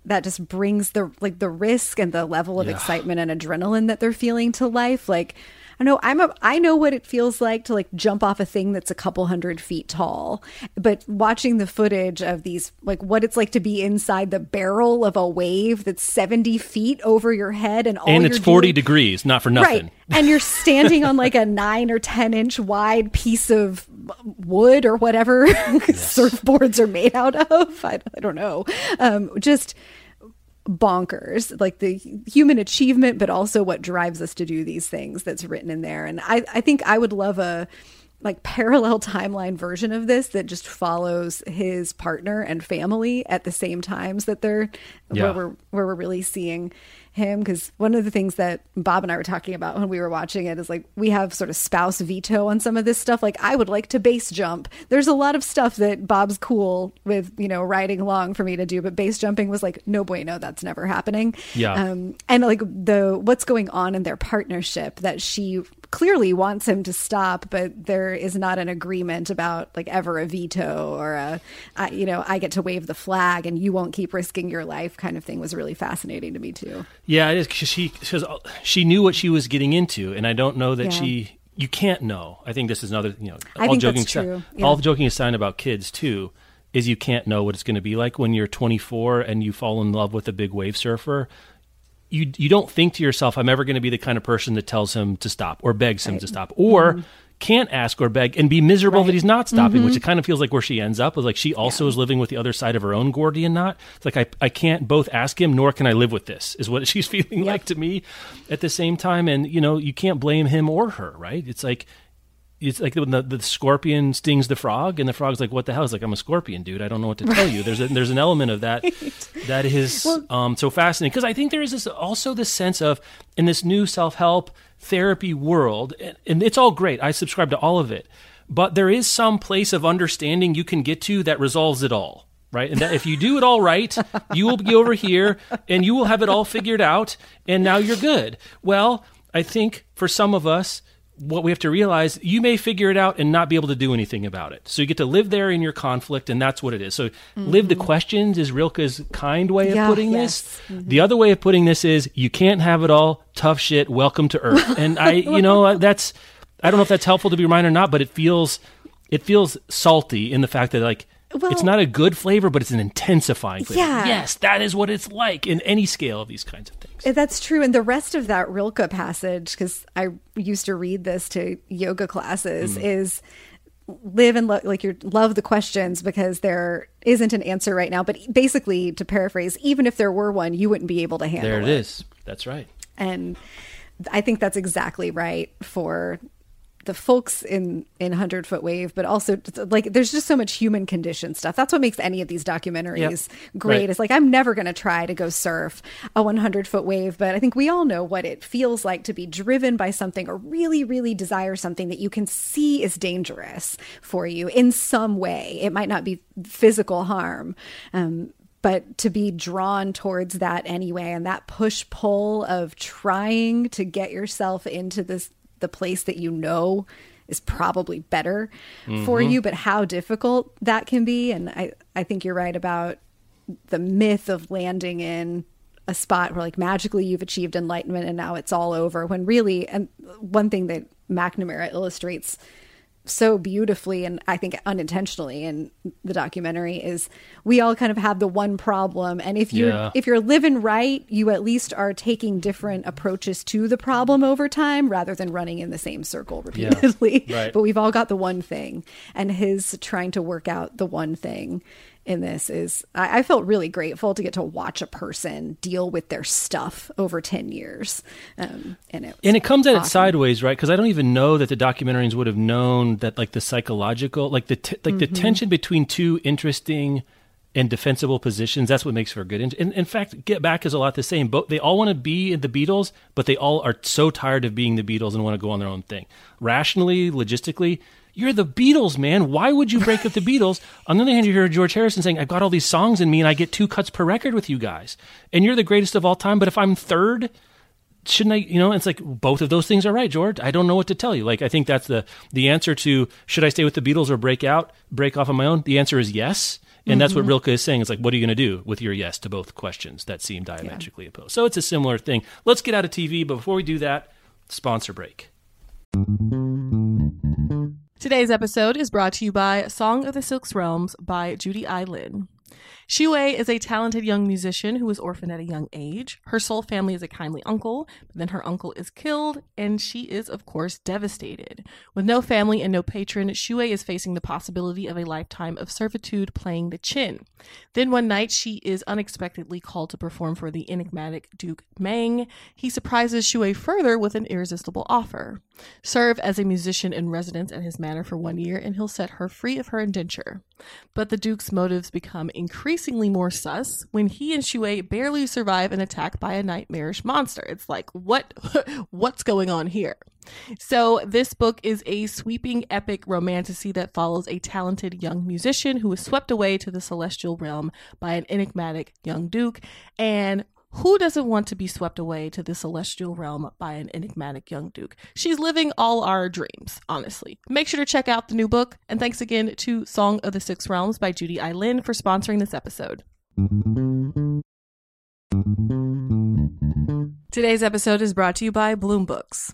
that just brings the like the risk and the level of Yeah. excitement and adrenaline that they're feeling to life. Like I know I'm a I know what it feels like to like jump off a thing that's a couple hundred feet tall. But watching the footage of these like what it's like to be inside the barrel of a wave that's 70 feet over your head and all and it's 40 doing- degrees, not for nothing. Right. And you're standing on like a nine or 10 inch wide piece of wood or whatever surfboards are made out of. I, I don't know. Um, just bonkers like the human achievement but also what drives us to do these things that's written in there and i i think i would love a like parallel timeline version of this that just follows his partner and family at the same times that they're Yeah. where we're where we're really seeing him because one of the things that Bob and I were talking about when we were watching it is like we have sort of spouse veto on some of this stuff. Like I would like to base jump. There's a lot of stuff that Bob's cool with you know riding along for me to do but base jumping was like no bueno that's never happening. Yeah. um and like the what's going on in their partnership that she clearly wants him to stop but there is not an agreement about like ever a veto or a I, you know I get to wave the flag and you won't keep risking your life kind of thing was really fascinating to me too Yeah, it is 'cause she because she knew what she was getting into, and I don't know that Yeah. she. You can't know. I think this is another. You know, I all joking aside, yeah. all joking aside about kids too, is you can't know what it's going to be like when you're 24 and you fall in love with a big wave surfer. You you don't think to yourself, I'm ever going to be the kind of person that tells him to stop or begs him to stop or. Can't ask or beg and be miserable Mm-hmm. Right. that he's not stopping, which it kind of feels like where she ends up. Is like she also is living with the other side of her own Gordian knot. It's like I, I can't both ask him nor can I live with this. Is what she's feeling like to me at the same time. And you know, you can't blame him or her, right? It's like it's like when the, the scorpion stings the frog, and the frog's like, "What the hell?" It's like, "I'm a scorpion, dude. I don't know what to tell you." There's a, there's an element of that that is um, so fascinating because I think there is this also this sense of in this new self help therapy world, and, and it's all great. I subscribe to all of it, but there is some place of understanding you can get to that resolves it all. Right. And that if you do it all right, you will be over here and you will have it all figured out. And now you're good. Well, I think for some of us, what we have to realize you may figure it out and not be able to do anything about it. So you get to live there in your conflict and that's what it is. So live the questions is rilke's kind way of Yeah, putting yes. this the other way of putting this is you can't have it all. Tough shit. Welcome to earth. And i you know that's i don't know if that's helpful to be reminded or not but it feels it feels salty in the fact that like Well- it's not a good flavor but it's an intensifying flavor. Yeah. yes that is what it's like in any scale of these kinds of things Uh, Eh, that's true. And the rest of that Rilke passage, because I used to read this to yoga classes, mm. is live and lo- like you love the questions because there isn't an answer right now. But basically, to paraphrase, even if there were one, you wouldn't be able to handle it. there it is that's right And I think that's exactly right for the folks in in Hundred Foot Wave, but also like there's just so much human condition stuff. That's what makes any of these documentaries Yep. great. Right. It's like I'm never going to try to go surf a 100 foot wave, but I think we all know what it feels like to be driven by something or really, really desire something that you can see is dangerous for you in some way. It might not be physical harm. Um, but to be drawn towards that anyway and that push pull of trying to get yourself into this the place that you know is probably better for mm-hmm. you but how difficult that can be. And i i think you're right about the myth of landing in a spot where like magically you've achieved enlightenment and now it's all over when really and one thing that mcnamara illustrates so beautifully and I think unintentionally in the documentary is we all kind of have the one problem and if you're Yeah. if you're living right you at least are taking different approaches to the problem over time rather than running in the same circle repeatedly Right. but we've all got the one thing and his trying to work out the one thing in this is I, I felt really grateful to get to watch a person deal with their stuff over 10 years um, and it and it comes at it sideways, right? Because I don't even know that the documentarians would have known that, like the psychological, like the t- like the Mm-hmm. tension between two interesting and defensible positions. That's what makes for a good. In, in, in fact, Get Back is a lot the same. But they all want to be in the Beatles, but they all are so tired of being the Beatles and want to go on their own thing. Rationally, logistically. You're the Beatles, man. Why would you break up the Beatles? On the other hand, you hear George Harrison saying, I've got all these songs in me and I get two cuts per record with you guys. And you're the greatest of all time. But if I'm third, shouldn't I? You know, it's like both of those things are right, George. I don't know what to tell you. Like, I think that's the the answer to should I stay with the Beatles or break out, break off on my own. The answer is yes, and that's what mm-hmm. Rilke is saying. It's like, what are you going to do with your yes to both questions that seem diametrically opposed? So it's a similar thing. Let's get out of TV, but before we do that, sponsor break. Today's episode is brought to you by Song of the Six Realms by Judy I. Lin. Xue is a talented young musician who was orphaned at a young age. Her sole family is a kindly uncle, but then her uncle is killed, and she is, of course, devastated. With no family and no patron, Xue is facing the possibility of a lifetime of servitude playing the qin. Then one night, she is unexpectedly called to perform for the enigmatic Duke Meng. He surprises Xue further with an irresistible offer. Serve as a musician in residence at his manor for one year, and he'll set her free of her indenture. But the Duke's motives become increasingly more sus when he and Xue barely survive an attack by a nightmarish monster. It's like, what what's going on here? So this book is a sweeping epic romantasy that follows a talented young musician who is swept away to the celestial realm by an enigmatic young duke and who doesn't want to be swept away to the celestial realm by an enigmatic young duke? She's living all our dreams, honestly. Make sure to check out the new book. And thanks again to Song of the Six Realms by Judy I. Lin for sponsoring this episode. Today's episode is brought to you by Bloom Books.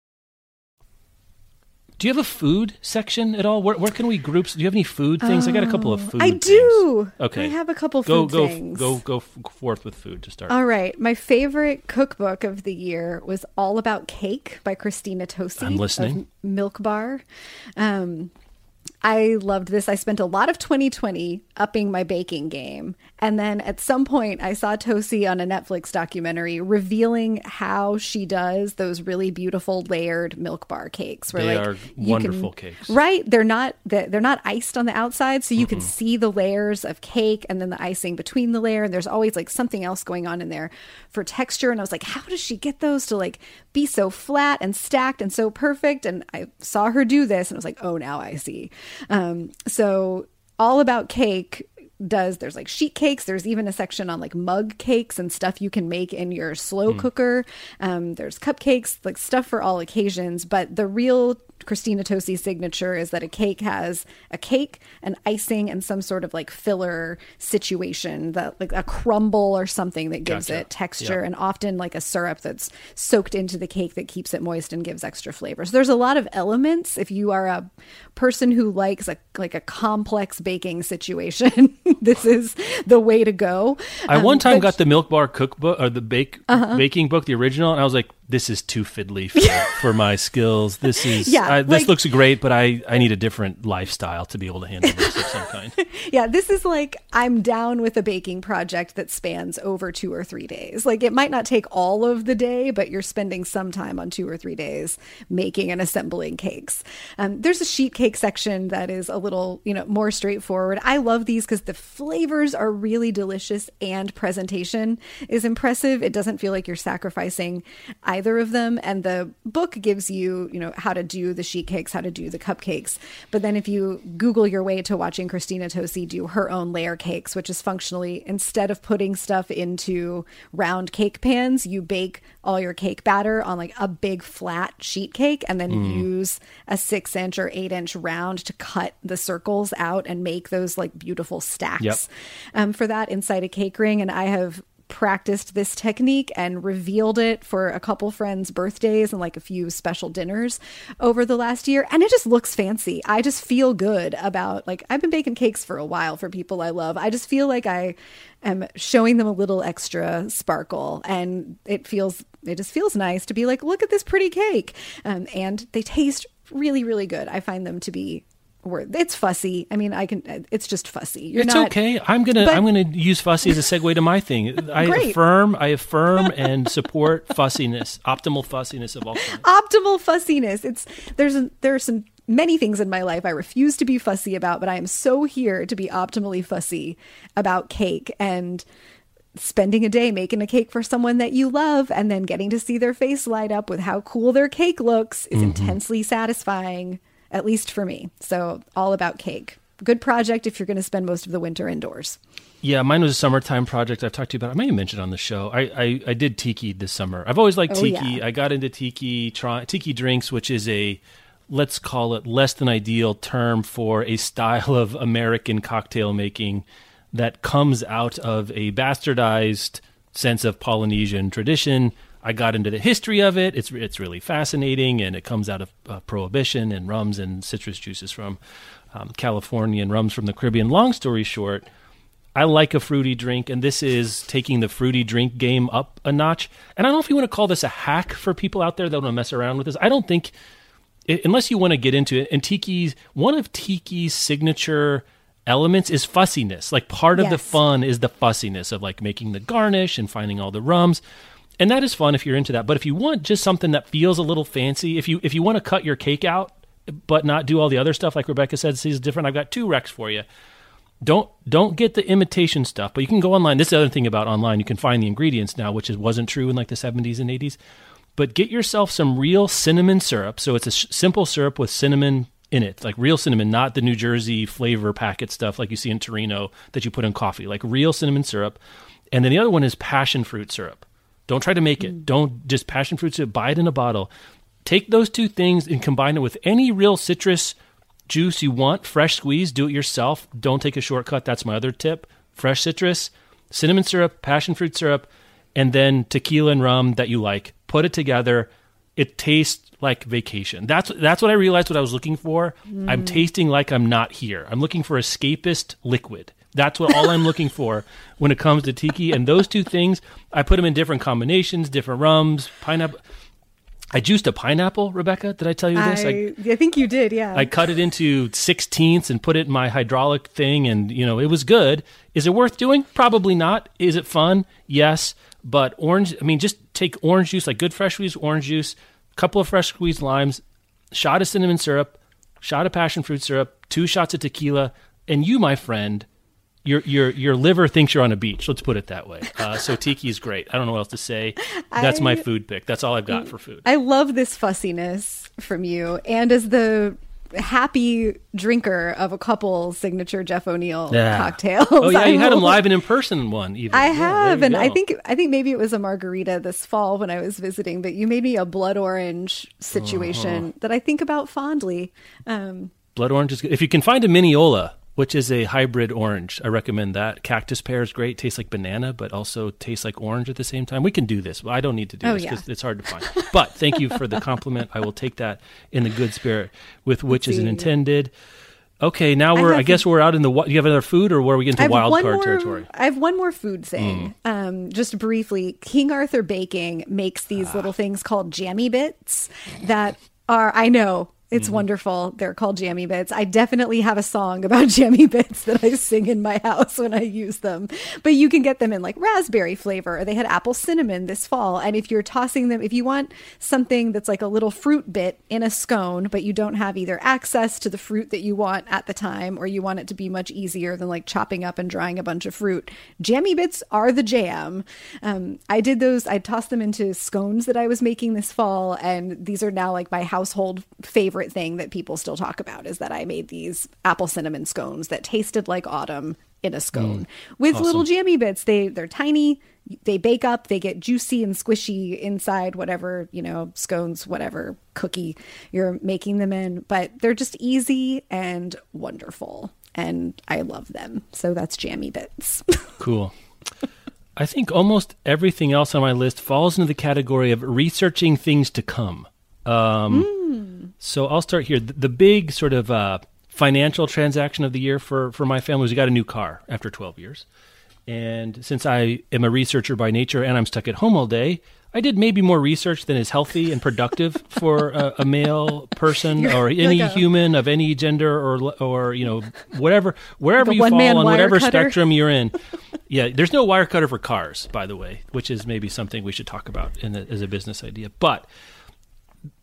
Do you have a food section at all? Where, where can we group? Do you have any food things? I got a couple of food. Oh, I things. do. Okay. I have a couple Go food go things. go go forth with food to start. All right. My favorite cookbook of the year was All About Cake by Christina Tosi. I'm listening. Milk Bar. Um, I loved this. I spent a lot of 2020 upping my baking game. And then at some point, I saw Tosi on a Netflix documentary revealing how she does those really beautiful layered milk bar cakes. Where they like, are wonderful can, cakes. Right? They're not they're not iced on the outside, so you mm can see the layers of cake and then the icing between the layer. And there's always like something else going on in there for texture. And I was like, how does she get those to like be so flat and stacked and so perfect? And I saw her do this, and I was like, oh, now I see. Um, so all about cake does there's like sheet cakes there's even a section on like mug cakes and stuff you can make in your slow mm. cooker um, there's cupcakes like stuff for all occasions but the real Christina Tosi's signature is that a cake has a cake, an icing, and some sort of like filler situation that like a crumble or something that gives gotcha. it texture, yep. and often like a syrup that's soaked into the cake that keeps it moist and gives extra flavor. So there's a lot of elements. If you are a person who likes a like a complex baking situation, this is the way to go. I um, one time got the Milk Bar cookbook or the bake uh-huh. baking book, the original, and I was like, this is too fiddly for, for my skills. This is yeah, I, this like, looks great, but I I need a different lifestyle to be able to handle this of some kind. Yeah, this is like I'm down with a baking project that spans over two or three days. Like it might not take all of the day, but you're spending some time on two or three days making and assembling cakes. Um, there's a sheet cake section that is a little you know more straightforward. I love these because the flavors are really delicious and presentation is impressive. It doesn't feel like you're sacrificing. I either of them. And the book gives you, you know, how to do the sheet cakes, how to do the cupcakes. But then if you Google your way to watching Christina Tosi do her own layer cakes, which is functionally instead of putting stuff into round cake pans, you bake all your cake batter on like a big flat sheet cake and then mm. use a six inch or eight inch round to cut the circles out and make those like beautiful stacks yep. um, for that inside a cake ring. And I have practiced this technique and revealed it for a couple friends' birthdays and like a few special dinners over the last year. And it just looks fancy. I just feel good about like I've been baking cakes for a while for people I love. I just feel like I am showing them a little extra sparkle and it feels it just feels nice to be like, look at this pretty cake. Um, and they taste really, really good. I find them to be word. It's fussy. I mean, I can. It's just fussy. You're it's not, okay. I'm gonna. But, I'm gonna use fussy as a segue to my thing. I affirm. I affirm and support fussiness, optimal fussiness of all kinds. Optimal fussiness. It's there's a, there are some many things in my life I refuse to be fussy about, but I am so here to be optimally fussy about cake and spending a day making a cake for someone that you love and then getting to see their face light up with how cool their cake looks is mm-hmm. intensely satisfying at least for me. So, all about cake. Good project if you're going to spend most of the winter indoors. Yeah, mine was a summertime project I've talked to you about. I may have mentioned on the show. I, I, I did tiki this summer. I've always liked oh, tiki. Yeah. I got into tiki, try, tiki drinks, which is a, let's call it less than ideal term for a style of American cocktail making that comes out of a bastardized sense of Polynesian tradition I got into the history of it. It's it's really fascinating, and it comes out of uh, prohibition and rums and citrus juices from um, California and rums from the Caribbean. Long story short, I like a fruity drink, and this is taking the fruity drink game up a notch. And I don't know if you want to call this a hack for people out there that want to mess around with this. I don't think, it, unless you want to get into it. And Tiki's one of Tiki's signature elements is fussiness. Like part of yes. the fun is the fussiness of like making the garnish and finding all the rums and that is fun if you're into that. But if you want just something that feels a little fancy, if you if you want to cut your cake out but not do all the other stuff like Rebecca said, this is different. I've got two recs for you. Don't don't get the imitation stuff, but you can go online. This is the other thing about online. You can find the ingredients now, which is, wasn't true in like the 70s and 80s. But get yourself some real cinnamon syrup. So it's a sh- simple syrup with cinnamon in it, like real cinnamon, not the New Jersey flavor packet stuff like you see in Torani that you put in coffee, like real cinnamon syrup. And then the other one is passion fruit syrup. Don't try to make it. Mm. Don't just passion fruit it. Buy it in a bottle. Take those two things and combine it with any real citrus juice you want. Fresh squeeze. Do it yourself. Don't take a shortcut. That's my other tip. Fresh citrus, cinnamon syrup, passion fruit syrup, and then tequila and rum that you like. Put it together. It tastes like vacation. That's that's what I realized. What I was looking for. Mm. I'm tasting like I'm not here. I'm looking for escapist liquid. That's what all I'm looking for when it comes to tiki. And those two things, I put them in different combinations, different rums, pineapple. I juiced a pineapple, Rebecca. Did I tell you this? I, I think you did, yeah. I cut it into sixteenths and put it in my hydraulic thing, and you know it was good. Is it worth doing? Probably not. Is it fun? Yes. But orange, I mean, just take orange juice, like good fresh squeezed orange juice, a couple of fresh squeezed limes, shot of cinnamon syrup, shot of passion fruit syrup, two shots of tequila, and you, my friend, your your your liver thinks you're on a beach. Let's put it that way. Uh, so tiki is great. I don't know what else to say. That's my food pick. That's all I've got for food. I love this fussiness from you. And as the happy drinker of a couple signature Jeff O'Neill Yeah. cocktails. Oh yeah, I you had him live and in person one. Even I have, you and I think I think maybe it was a margarita this fall when I was visiting, but you made me a blood orange Uh-huh. situation that I think about fondly. Um, blood orange is good. If you can find a Minneola, which is a hybrid orange, I recommend that. Cactus pear is great. Tastes like banana, but also tastes like orange at the same time. We can do this. I don't need to do Oh, this yeah. because it's hard to find. But thank you for the compliment. I will take that in the good spirit with which is intended. Okay, now we're. I, have- guess we're out in the. You have other food, or where are we I into wild card more, territory? I have one more food thing. Mm. Um, just briefly, King Arthur Baking makes these Ah. little things called jammy bits that are I know it's Mm-hmm. wonderful. They're called jammy bits. I definitely have a song about jammy bits that I sing in my house when I use them. But you can get them in like raspberry flavor. They had apple cinnamon this fall. And if you're tossing them, if you want something that's like a little fruit bit in a scone, but you don't have either access to the fruit that you want at the time, or you want it to be much easier than like chopping up and drying a bunch of fruit, jammy bits are the jam. Um, I did those. I tossed them into scones that I was making this fall, and these are now like my household favorite thing that people still talk about. Is that I made these apple cinnamon scones that tasted like autumn in a scone with little jammy bits. They they're tiny. They bake up. They get juicy and squishy inside whatever you know scones, whatever cookie you're making them in. But they're just easy and wonderful, and I love them. So that's jammy bits. Cool. I think almost everything else on my list falls into the category of researching things to come. Um, So I'll start here. The, the big sort of uh, financial transaction of the year for, for my family was we got a new car after 12 years. And since I am a researcher by nature and I'm stuck at home all day, I did maybe more research than is healthy and productive for a, a male person or any like a- human of any gender or or you know whatever wherever you fall on whatever cutter. spectrum you're in. Yeah, there's no wire cutter for cars, by the way, which is maybe something we should talk about in a, as a business idea. But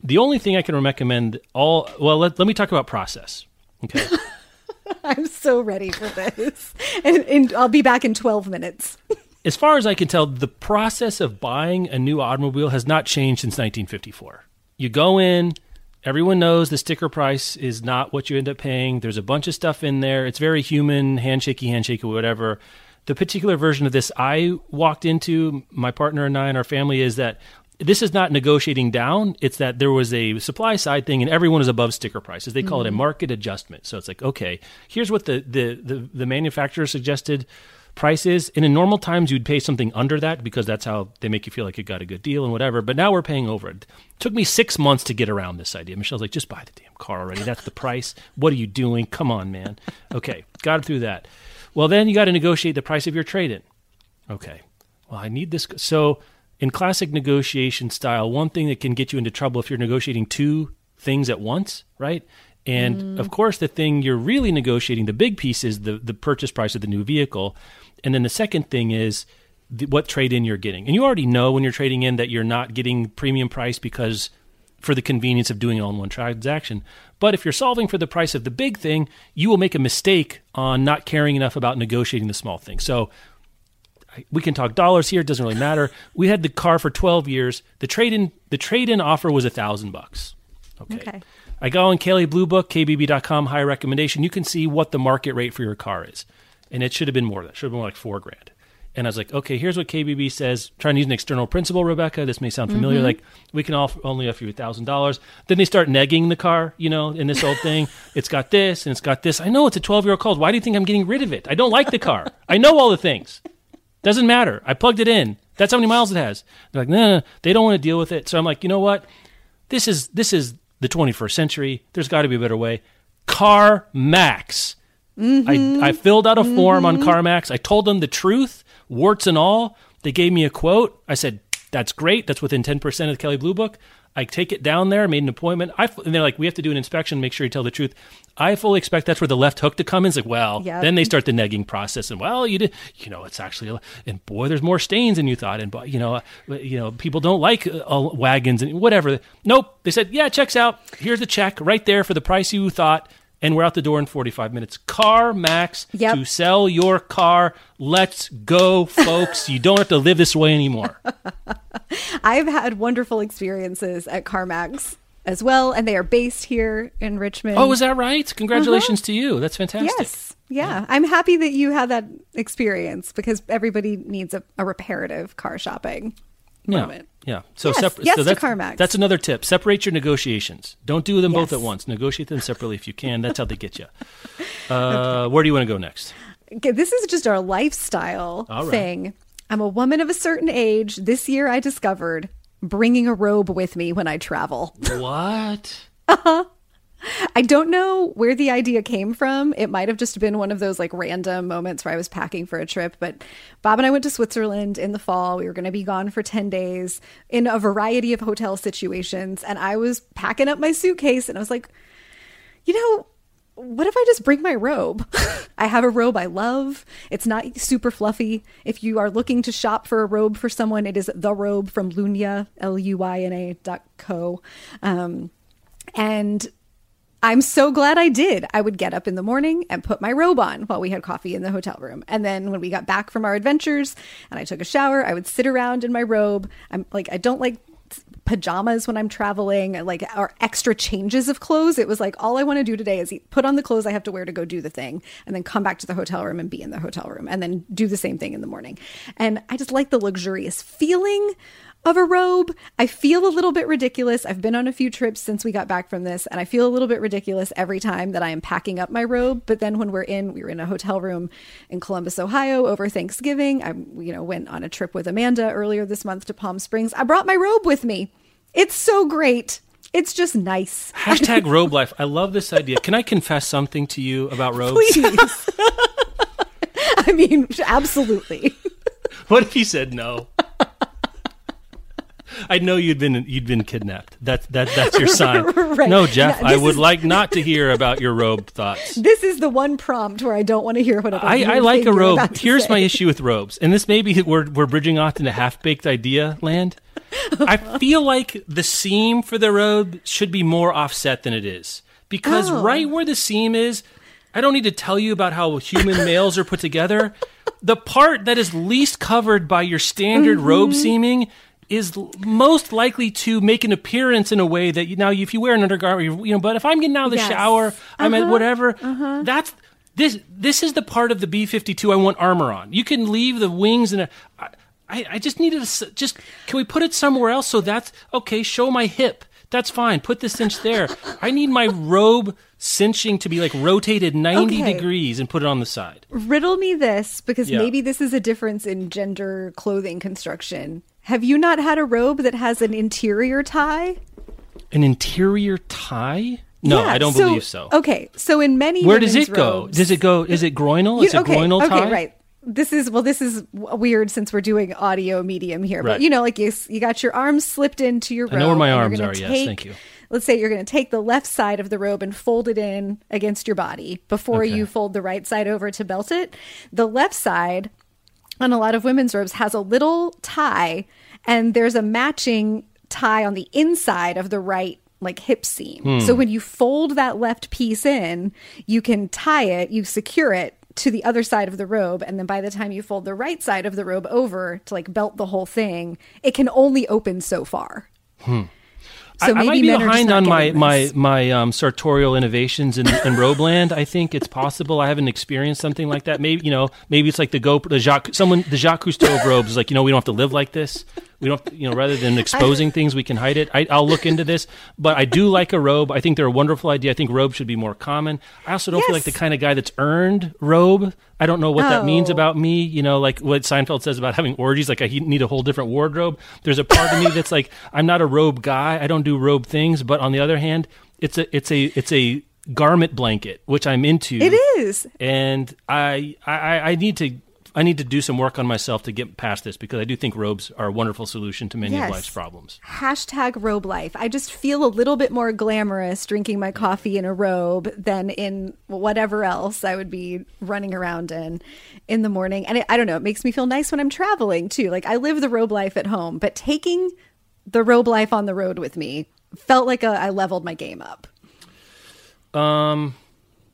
the only thing I can recommend all well, let, let me talk about process. Okay. I'm so ready for this, and, and I'll be back in 12 minutes. as far as I can tell, the process of buying a new automobile has not changed since 1954. You go in, everyone knows the sticker price is not what you end up paying. There's a bunch of stuff in there. It's very human, handshakey, handshakey, whatever. The particular version of this I walked into, my partner and I and our family, is that this is not negotiating down. It's that there was a supply side thing and everyone is above sticker prices. They call it a mm-hmm. market adjustment. So it's like, okay, here's what the, the, the, the manufacturer suggested price is. And in normal times, you'd pay something under that because that's how they make you feel like you got a good deal and whatever. But now we're paying over it. Took me six months to get around this idea. Michelle's like, just buy the damn car already. That's the price. What are you doing? Come on, man. Okay, got through that. Well, then you got to negotiate the price of your trade in. Okay. Well, I need this. So, in classic negotiation style, one thing that can get you into trouble if you're negotiating two things at once, right? And mm. of course, the thing you're really negotiating, the big piece is the, the purchase price of the new vehicle. And then the second thing is the, what trade in you're getting. And you already know when you're trading in that you're not getting premium price because for the convenience of doing it all in one transaction. But if you're solving for the price of the big thing, you will make a mistake on not caring enough about negotiating the small thing. So we can talk dollars here; it doesn't really matter. We had the car for 12 years. The trade in the trade in offer was a thousand bucks. Okay. I go on Kelley Blue Book, kbb.com, high recommendation. You can see what the market rate for your car is. And it should have been more than that. Should have been like four grand. And I was like, okay, here's what KBB says. Trying to use an external principle, Rebecca. This may sound familiar. Mm-hmm. Like, we can off- only offer you $1,000. Then they start negging the car, you know, in this old thing. It's got this and it's got this. I know it's a 12 year old car. Why do you think I'm getting rid of it? I don't like the car. I know all the things. Doesn't matter. I plugged it in. That's how many miles it has. They're like, no, no, no. They don't want to deal with it. So I'm like, you know what? This is this is the 21st century. There's got to be a better way. CarMax. I, mm-hmm. I filled out a form on mm-hmm. CarMax. I told them the truth, warts and all. They gave me a quote. I said, that's great. That's within 10% of the Kelley Blue Book. I take it down there. Made an appointment. I and they're like, we have to do an inspection. Make sure you tell the truth. I fully expect that's where the left hook to come in. It's like, well, Yep. then they start the negging process, and well, you did, you know, it's actually, a- and boy, there's more stains than you thought, and boy, you know, uh, you know, people don't like uh, uh, wagons and whatever. Nope, they said, yeah, checks out. Here's the check right there for the price you thought, and we're out the door in 45 minutes. Car Max Yep. to sell your car. Let's go, folks. you don't have to live this way anymore. I've had wonderful experiences at CarMax as well, and they are based here in Richmond. Oh, is that right? Congratulations to you. That's fantastic. Yes. Yeah. I'm happy that you had that experience because everybody needs a, a reparative car shopping Yeah. moment. Yeah. So, Yes, separ- yes so to that's, CarMax. that's another tip. Separate your negotiations. Don't do them both at once. Negotiate them separately if you can. That's how they get you. Uh, Where do you want to go next? Okay, this is just our lifestyle right. thing. I'm a woman of a certain age. This year I discovered bringing a robe with me when I travel. What? Uh-huh. I don't know where the idea came from. It might have just been one of those like random moments where I was packing for a trip. But Bob and I went to Switzerland in the fall. We were going to be gone for 10 days in a variety of hotel situations. And I was packing up my suitcase and I was like, you know, what if I just bring my robe? I have a robe I love. It's not super fluffy. If you are looking to shop for a robe for someone, it is the robe from Lunya, L U Y N A dot co. Um, and I'm so glad I did. I would get up in the morning and put my robe on while we had coffee in the hotel room. And then when we got back from our adventures and I took a shower, I would sit around in my robe. I'm like, I don't like pajamas when I'm traveling, like or extra changes of clothes. It was like all I want to do today is eat, put on the clothes I have to wear to go do the thing, and then come back to the hotel room and be in the hotel room, and then do the same thing in the morning. And I just like the luxurious feeling of a robe. I feel a little bit ridiculous. I've been on a few trips since we got back from this, and I feel a little bit ridiculous every time that I am packing up my robe. But then when we're in, we were in a hotel room in Columbus, Ohio over Thanksgiving. I, you know, went on a trip with Amanda earlier this month to Palm Springs. I brought my robe with me. It's so great. It's just nice. Hashtag robe life. I love this idea. Can I confess something to you about robes? Please. I mean, absolutely. What if you said no? I know you'd been you'd been kidnapped. That's that that's your sign. Right. No, Jeff, No, I would is- like not to hear about your robe thoughts. This is the one prompt where I don't want to hear what I, I like a robe. Here's say. my issue with robes, and this maybe we're we're bridging off into half baked idea land. I feel like the seam for the robe should be more offset than it is because Oh. right where the seam is, I don't need to tell you about how human males are put together. The part that is least covered by your standard robe Mm-hmm. seaming is most likely to make an appearance in a way that you, now if you wear an undergarment, you know. But if I'm getting out of the Yes. shower, I'm at Uh-huh. whatever. That's this. This is the part of the B52 I want armor on. You can leave the wings and. I, I, I just needed to just. Can we put it somewhere else? So that's okay. Show my hip. That's fine. Put the cinch there. I need my robe cinching to be like rotated 90 Okay. degrees and put it on the side. Riddle me this because Yeah. maybe this is a difference in gender clothing construction. Have you not had a robe that has an interior tie? An interior tie? No, Yeah, I don't believe so. Okay, so in many Where does it go? robes- Does it go? Is it groinal? You- Is it okay, groinal okay, tie? right. This is well. This is weird since we're doing audio medium here, Right. but you know, like you, you got your arms slipped into your robe. I know where my arms are, yes, thank you. Let's say you're going to take the left side of the robe and fold it in against your body before Okay. you fold the right side over to belt it. The left side on a lot of women's robes has a little tie, and there's a matching tie on the inside of the right like hip seam. Hmm. So when you fold that left piece in, you can tie it, you secure it to the other side of the robe, and then by the time you fold the right side of the robe over to like belt the whole thing, it can only open so far. So I, I might maybe be behind on my, my, my um, sartorial innovations in, in Robeland. I think it's possible. I haven't experienced something like that. Maybe you know, maybe it's like the Go the Jacques someone the Jacques Cousteau of robes like you know we don't have to live like this. We don't you know rather than exposing things we can hide it. I, I'll look into this, but I do like a robe. I think they're a wonderful idea. I think robes should be more common. I also don't feel like the kind of guy that's earned robe. I don't know what that means Oh. about me. You know, like what Seinfeld says about having orgies. Like I need a whole different wardrobe. There's a part of me that's like I'm not a robe guy. I don't do robe things. But on the other hand, it's a it's a it's a garment blanket which I'm into. It is. and I I I need to I need to do some work on myself to get past this because I do think robes are a wonderful solution to many Yes. of life's problems. Hashtag robe life. I just feel a little bit more glamorous drinking my coffee in a robe than in whatever else I would be running around in in the morning. And it, I don't know, it makes me feel nice when I'm traveling too. Like I live the robe life at home, but taking the robe life on the road with me felt like a, I leveled my game up. Um,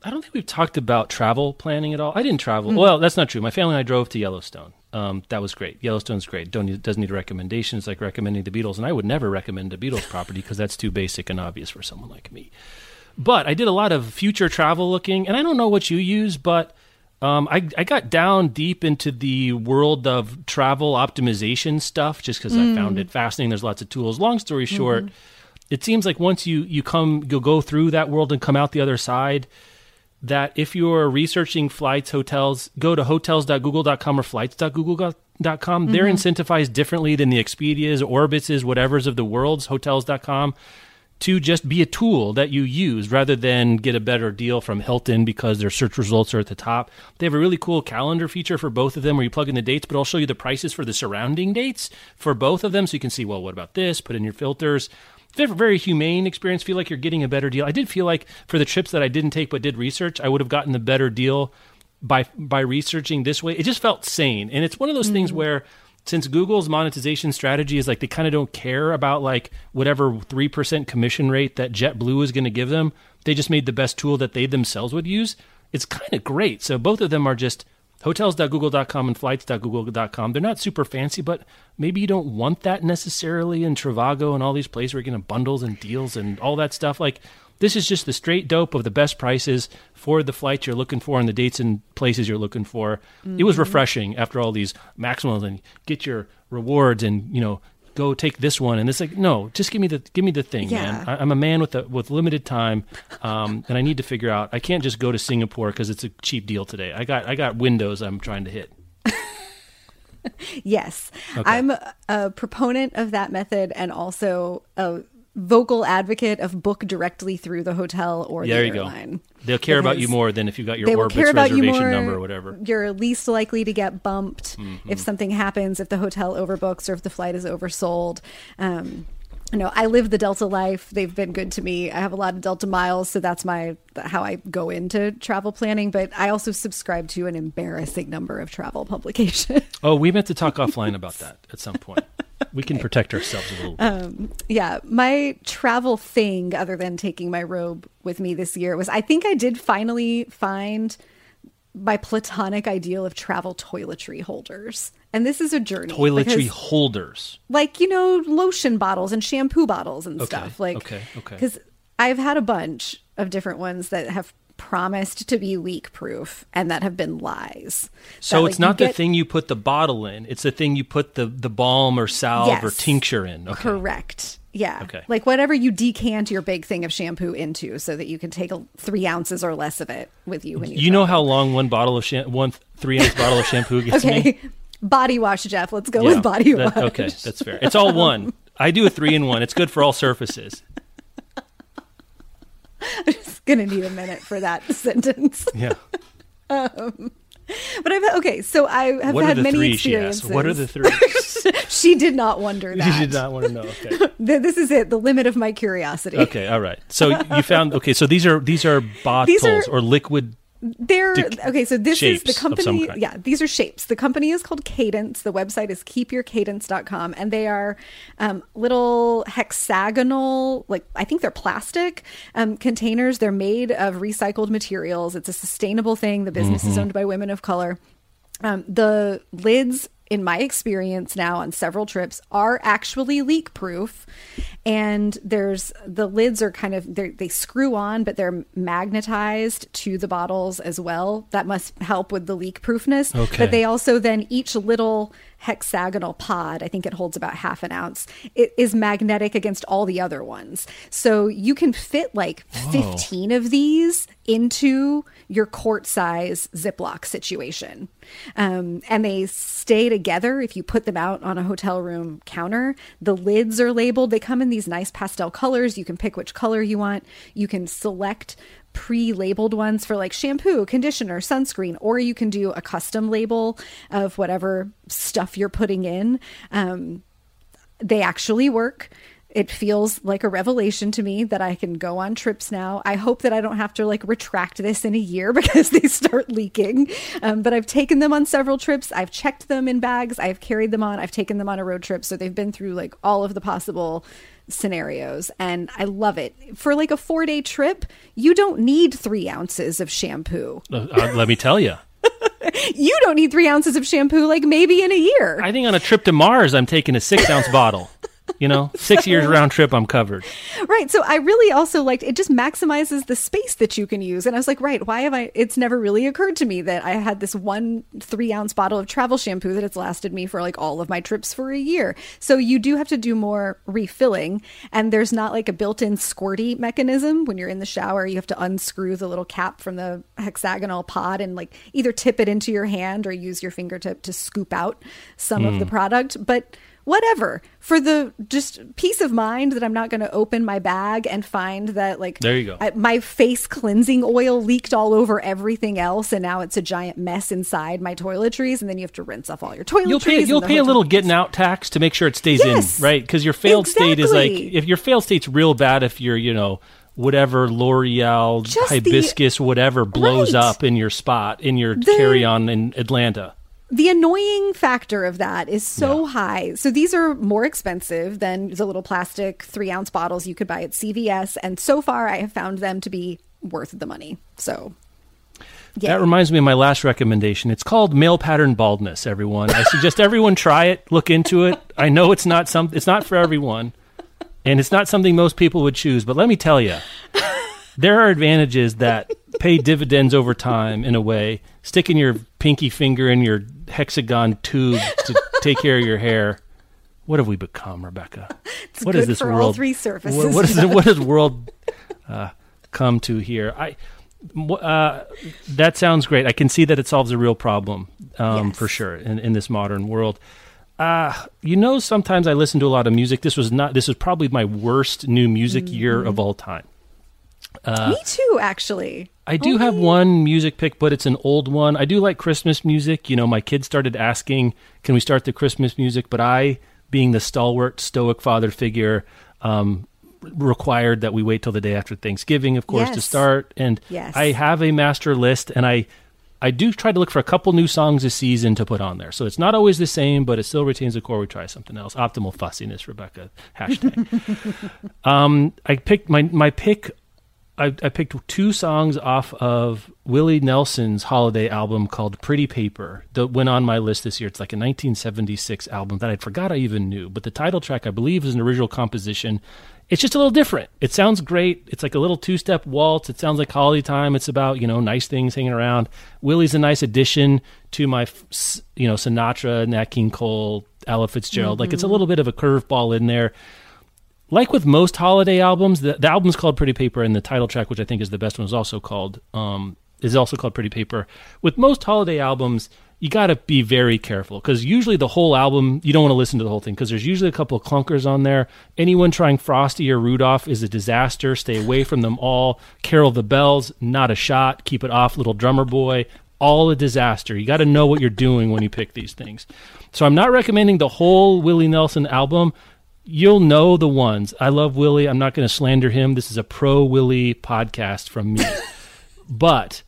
I don't think we've talked about travel planning at all. I didn't travel. Hmm. Well, that's not true. My family and I drove to Yellowstone. Um, that was great. Yellowstone's great. Don't need, doesn't need recommendations like recommending the Beatles, and I would never recommend a Beatles property because that's too basic and obvious for someone like me. But I did a lot of future travel looking, and I don't know what you use, but um, I, I got down deep into the world of travel optimization stuff just because I found it fascinating. There's lots of tools. Long story short, it seems like once you you come you'll go through that world and come out the other side that if you're researching flights hotels go to hotels.google.com or flights.google.com they're mm-hmm. incentivized differently than the expedias orbitses whatever's of the world's hotels.com to just be a tool that you use rather than get a better deal from Hilton because their search results are at the top. They have a really cool calendar feature for both of them where you plug in the dates, but I'll show you the prices for the surrounding dates for both of them so you can see, well, what about this? Put in your filters. Very, very humane experience. Feel like you're getting a better deal. I did feel like for the trips that I didn't take but did research, I would have gotten the better deal by by researching this way. It just felt sane. And it's one of those things mm-hmm. where since Google's monetization strategy is like they kind of don't care about like whatever 3% commission rate that JetBlue is going to give them, they just made the best tool that they themselves would use. It's kind of great. So both of them are just hotels.google.com and flights.google.com. They're not super fancy, but maybe you don't want that necessarily in Trivago and all these places where you're getting bundles and deals and all that stuff. Like this is just the straight dope of the best prices for the flights you're looking for and the dates and places you're looking for. It was mm-hmm. refreshing after all these maximals and get your rewards and you know go take this one and it's like no just give me the give me the thing man Yeah. I, i'm a man with a, with limited time um, and i need to figure out i can't just go to singapore because it's a cheap deal today i got i got windows i'm trying to hit Yes. I'm a, a proponent of that method and also a vocal advocate of book directly through the hotel or there the you go airline. They'll care about you more than if you got your they will orbitz care about you reservation more. number or whatever You're least likely to get bumped Mm-hmm. if something happens, if the hotel overbooks or if the flight is oversold. Um, you know, I live the Delta life. They've been good to me. I have a lot of Delta miles, so that's my how I go into travel planning. But I also subscribe to an embarrassing number of travel publications. oh we meant to talk offline about that at some point we can protect ourselves a little bit Um, yeah, my travel thing, other than taking my robe with me this year, was I think I did finally find my platonic ideal of travel toiletry holders. And this is a journey. toiletry because, holders like, you know, lotion bottles and shampoo bottles and Okay, stuff. Like, okay, okay. Because I've had a bunch of different ones that have promised to be leak proof and that have been lies. so That, like, it's not the get- thing you put the bottle in it's the thing you put the the balm or salve or tincture in okay Correct. Yeah. Okay. Like whatever you decant your big thing of shampoo into so that you can take a, three ounces or less of it with you when you you know travel. how long one bottle of one three ounce bottle of shampoo gets me Body wash, Jeff. Let's go Yeah, with body that- wash. Okay, that's fair. It's all one. I do a three in one. It's good for all surfaces. It's going to need a minute for that sentence. Yeah. Um, but I've okay, so I have What had many three? Experiences. What are the three? she did not wonder that. She did not want to know. Okay. This is it, the limit of my curiosity. Okay. All right. So you found. Okay. So these are these are bottles are- or liquid. They're okay. So this is the shapes of some company. Yeah, these are shapes. The company is called Cadence. The website is keepyourcadence.com, and they are um, little hexagonal, like I think they're plastic um, containers. They're made of recycled materials. It's a sustainable thing. The business Mm-hmm. is owned by women of color. Um, the lids, in my experience now on several trips, are actually leak proof. And there's the lids are kind of they're- screw on, but they're magnetized to the bottles as well. That must help with the leak proofness. Okay. But they also then each little hexagonal pod, I think it holds about half an ounce, it is magnetic against all the other ones. So you can fit like 15 of these into your quart size Ziploc situation. Um, and they stay together if you put them out on a hotel room counter. The lids are labeled. They come in these nice pastel colors. You can pick which color you want. You can select pre-labeled ones for like shampoo, conditioner, sunscreen, or you can do a custom label of whatever stuff you're putting in. Um, they actually work. It feels like a revelation to me that I can go on trips now. I hope that I don't have to like retract this in a year because they start leaking. Um, but I've taken them on several trips. I've checked them in bags. I've carried them on. I've taken them on a road trip. So they've been through like all of the possible scenarios and I love it. For like a four day trip, you don't need three ounces of shampoo. Uh, uh, let me tell you. You don't need three ounces of shampoo, like maybe in a year. I think on a trip to Mars, I'm taking a six ounce bottle. You know, six years round trip, I'm covered. Right. So I really also liked it just maximizes the space that you can use. And I was like, right, why have I it's never really occurred to me that I had this one three ounce bottle of travel shampoo that has lasted me for like all of my trips for a year. So you do have to do more refilling. And there's not like a built in squirty mechanism when you're in the shower. You have to unscrew the little cap from the hexagonal pod and like either tip it into your hand or use your fingertip to scoop out some of the mm. product. But whatever for the just peace of mind that I'm not going to open my bag and find that like There you go. I, my face cleansing oil leaked all over everything else and now it's a giant mess inside my toiletries and then you have to rinse off all your toiletries. You'll pay you'll pay a little getting out tax to make sure it stays Yes. in, right? Because your failed state is like if your failed state's real bad if your you know whatever L'Oreal Just the- hibiscus whatever blows Right. up in your spot in your The- carry on in Atlanta. The annoying factor of that is so Yeah. high. So these are more expensive than the little plastic three ounce bottles you could buy at CVS. And so far, I have found them to be worth the money. So, yeah. That reminds me of my last recommendation. It's called male pattern baldness. Everyone, I suggest everyone try it. Look into it. I know it's not some. It's not for everyone, and it's not something most people would choose. But let me tell you, there are advantages that pay dividends over time. In a way, sticking your pinky finger in your hexagon tube to take care of your hair. What have we become, Rebecca? It's what is this world? three surfaces. What, what is the, what has world uh, come to here? I uh, that sounds great. I can see that it solves a real problem um, Yes. for sure in, in this modern world. Uh, you know, sometimes I listen to a lot of music. This was not. This is probably my worst new music year Mm-hmm. of all time. Me too, actually. I do have one music pick, but it's an old one. I do like Christmas music. You know, my kids started asking, "Can we start the Christmas music?" But I, being the stalwart, stoic father figure, um, required that we wait till the day after Thanksgiving, of course, to start. And Yes. I have a master list, and I. I do try to look for a couple new songs a season to put on there. So it's not always the same, but it still retains the core. We try something else. Optimal fussiness, Rebecca. Hashtag. um, I picked my my pick I, I picked two songs off of Willie Nelson's holiday album called Pretty Paper that went on my list this year. It's like a 1976 album that I forgot I even knew. But the title track, I believe, is an original composition. It's just a little different. It sounds great. It's like a little two step waltz. It sounds like holiday time. It's about, you know, nice things hanging around. Willie's a nice addition to my, you know, Sinatra, Nat King Cole, Ella Fitzgerald. Like it's a mm-hmm. little bit of a curveball in there like with most holiday albums, the, the album's called Pretty Paper, and the title track, which I think is the best one, is also called um, is also called Pretty Paper. With most holiday albums, you got to be very careful because usually the whole album you don't want to listen to the whole thing because there's usually a couple of clunkers on there. Anyone trying Frosty or Rudolph is a disaster. Stay away from them all. Carol the Bells, not a shot. Keep it off. Little Drummer Boy, all a disaster. You got to know what you're doing when you pick these things. So I'm not recommending the whole Willie Nelson album you'll know the ones. I love Willie. I'm not going to slander him. This is a pro Willie podcast from me. but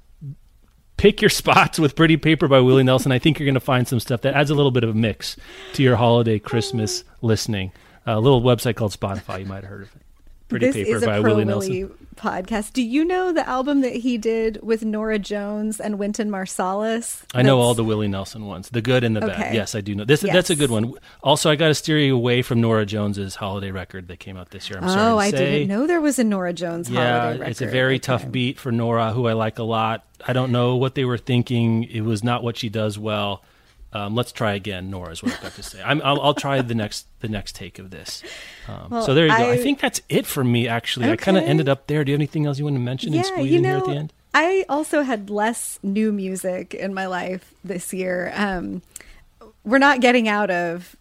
pick your spots with Pretty Paper by Willie Nelson. I think you're going to find some stuff that adds a little bit of a mix to your holiday Christmas listening. a little website called Spotify. You might have heard of it. Pretty this Paper by Willie Nelson. Podcast. Do you know the album that he did with Norah Jones and Wynton Marsalis? I know all the Willie Nelson ones, the good and the bad. Yes, I do know. This that's a good one. Also, I got to steer you away from Norah Jones's holiday record that came out this year. I'm sorry Oh, I say. didn't know there was a Norah Jones Yeah, holiday record. it's a very Okay. tough beat for Norah, who I like a lot. I don't know what they were thinking. It was not what she does well. Um, let's try again, Norah. Is what I've got to say. I'm, I'll, I'll try the next the next take of this. Um, Well, so there you go. I, I- think that's it for me. Actually, I kind of ended up there. Do you have anything else you want to mention and Yeah, squeeze you in know, here at the end? I also had less new music in my life this year. Um, we're not getting out of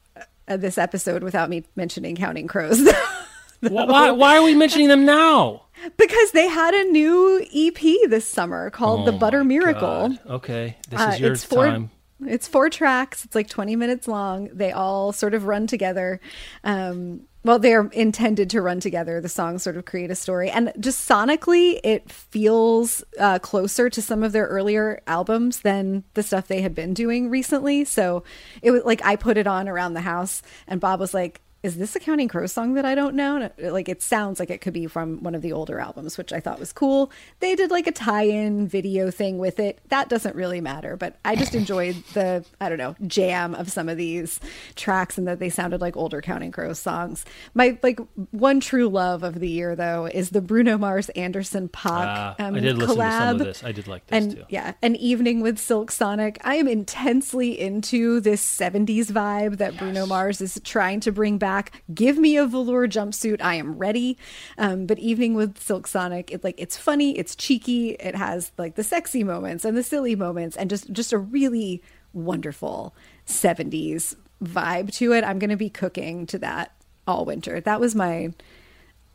uh, this episode without me mentioning Counting Crows. Why, why are we mentioning them now? because they had a new EP this summer called The Oh Butter Miracle. God. Okay, this Uh, is your it's four, time. It's four tracks. It's like 20 minutes long. They all sort of run together. Um, well, they're intended to run together. The songs sort of create a story. And just sonically, it feels uh, closer to some of their earlier albums than the stuff they had been doing recently. So it was like I put it on around the house, and Bob was like, is this a Counting Crow song that I don't know? And, Like it sounds like it could be from one of the older albums, which I thought was cool. They did like a tie-in video thing with it. That doesn't really matter, but I just enjoyed the I don't know jam of some of these tracks and that they sounded like older Counting Crows songs. My like one true love of the year though is the Bruno Mars Anderson Paak Ah, um, I did listen collab. to some of this. I did like this and too. yeah, an evening with Silk Sonic. I am intensely into this 70s vibe that Bruno Mars is trying to bring back. Give me a velour jumpsuit. I am ready. Um, but evening with Silk Sonic, it like it's funny, it's cheeky, it has like the sexy moments and the silly moments and just just a really wonderful 70s vibe to it. I'm going to be cooking to that all winter. That was my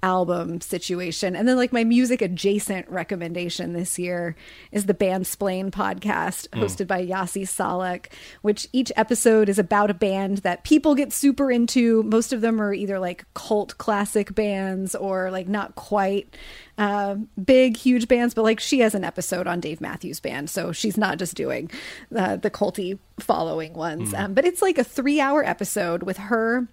album situation. And then like my music adjacent recommendation this year is the Bandsplain podcast hosted by Yasi Salek, which each episode is about a band that people get super into. Most of them are either like cult classic bands or like not quite uh, big, huge bands, but like she has an episode on Dave Matthews Band, so she's not just doing uh, the culty following ones. Um, but it's like a three hour episode with her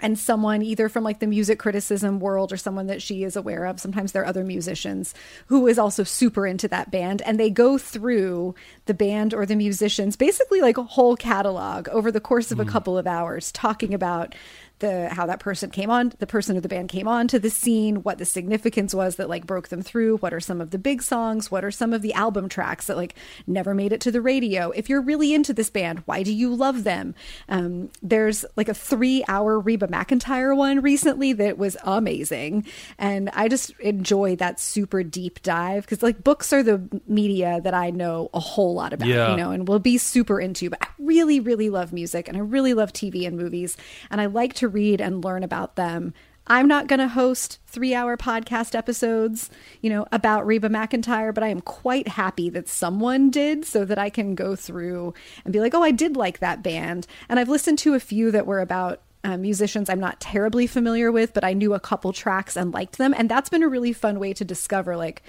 and someone either from like the music criticism world or someone that she is aware of sometimes there are other musicians who is also super into that band. And they go through the band or the musicians basically like a whole catalog over the course of a hmm. couple of hours talking about the how that person came on the person or the band came on to the scene what the significance was that like broke them through what are some of the big songs what are some of the album tracks that like never made it to the radio if you're really into this band why do you love them um, there's like a three hour reba McEntire one recently that was amazing and i just enjoy that super deep dive because like books are the media that i know a whole lot about Yeah. you know and will be super into but i really really love music and i really love tv and movies and i like to read and learn about them. I'm not going to host three hour podcast episodes you know about reba McEntire, but i am quite happy that someone did so that i can go through and be like oh i did like that band. And i've listened to a few that were about uh, musicians I'm not terribly familiar with, but I knew a couple tracks and liked them. And that's been a really fun way to discover, like,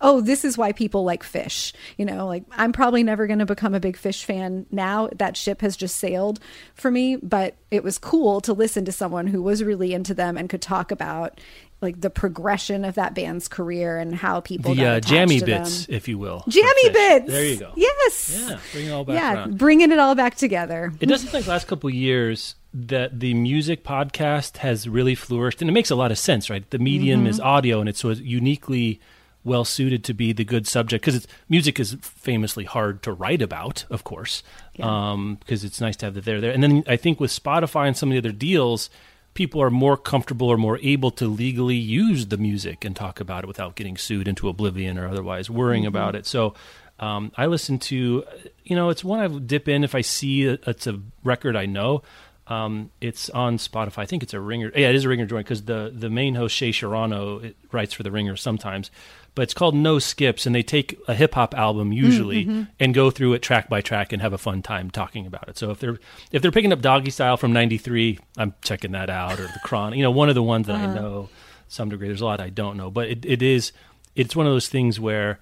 oh, this is why people like Phish. You know, like I'm probably never going to become a big Phish fan now. That ship has just sailed for me, but it was cool to listen to someone who was really into them and could talk about like the progression of that band's career and how people The uh, jammy bits, them. if you will. Jammy bits. There you go. Yes. Yeah, bring it all back yeah, around. bringing it all back together. It does seem like last couple years that the music podcast has really flourished, and it makes a lot of sense, right? The medium is mm-hmm. audio, and it's so uniquely well suited to be the good subject because it's music is famously hard to write about, of course, because um, it's nice to have that there there. And then I think with Spotify and some of the other deals, people are more comfortable or more able to legally use the music and talk about it without getting sued into oblivion or otherwise worrying about mm-hmm. it. So um, I listen to, you know, it's one I dip in if I see a, it's a record I know. Um, it's on Spotify. I think it's a Ringer. Yeah, it is a Ringer joint because the the main host Shea Serrano it writes for the Ringer sometimes. But it's called No Skips, and they take a hip hop album mm, usually mm-hmm. and go through it track by track and have a fun time talking about it. So if they're if they're picking up Doggystyle from '93, I'm checking that out, or the Chron, you know, one of the ones that I uh-huh. know some degree. There's a lot I don't know, but it, it is it's one of those things where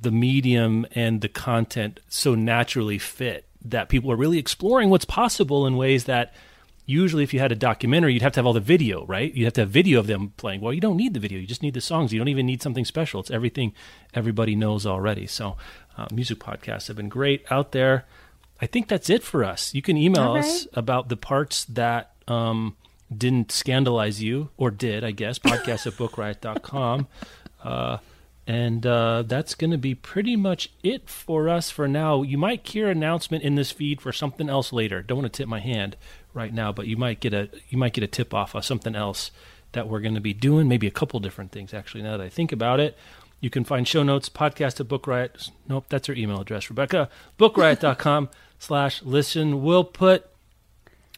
the medium and the content so naturally fit that people are really exploring what's possible in ways that usually if you had a documentary you'd have to have all the video right? You'd have to have video of them playing. Well you don't need the video. You just need the songs. You don't even need something special. It's everything everybody knows already. So uh, music podcasts have been great out there. I think that's it for us. You can email us about the parts that um, didn't scandalize you or did i guess. Podcast at bookriot.com uh, and uh, that's going to be pretty much it for us for now. You might hear an announcement in this feed for something else later. Don't want to tip my hand right now, but you might get a you might get a tip off of something else that we're going to be doing. Maybe a couple different things actually. Now that I think about it, you can find show notes podcast at Book Riot. Nope, that's her email address, Rebecca. Bookriot.com slash listen. We'll put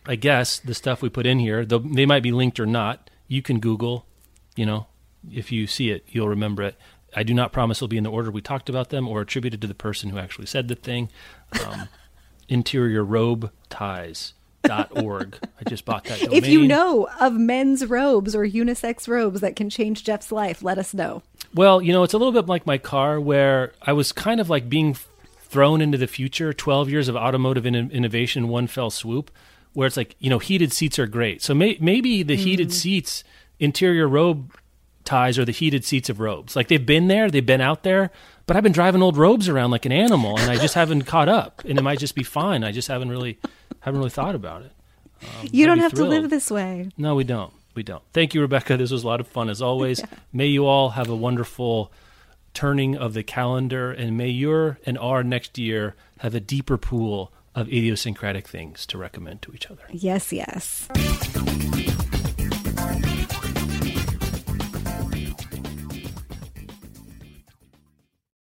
I guess the stuff we put in here, they might be linked or not you can Google, you know, if you see it, you'll remember it. I do not promise it'll be in the order we talked about them or attributed to the person who actually said the thing. Um, interior robe ties. Dot org. I just bought that domain. If you know of men's robes or unisex robes that can change Jeff's life, let us know. Well, you know, it's a little bit like my car where I was kind of like being thrown into the future 12 years of automotive in- innovation, one fell swoop, where it's like, you know, heated seats are great. So may- maybe the mm. heated seats, interior robe ties or the heated seats of robes. Like they've been there, they've been out there, but I've been driving old robes around like an animal and I just haven't caught up and it might just be fine. I just haven't really haven't really thought about it. Um, you don't have thrilled. to live this way. No, we don't. We don't. Thank you, Rebecca. This was a lot of fun as always. yeah. May you all have a wonderful turning of the calendar, and may your and our next year have a deeper pool of idiosyncratic things to recommend to each other. Yes, yes.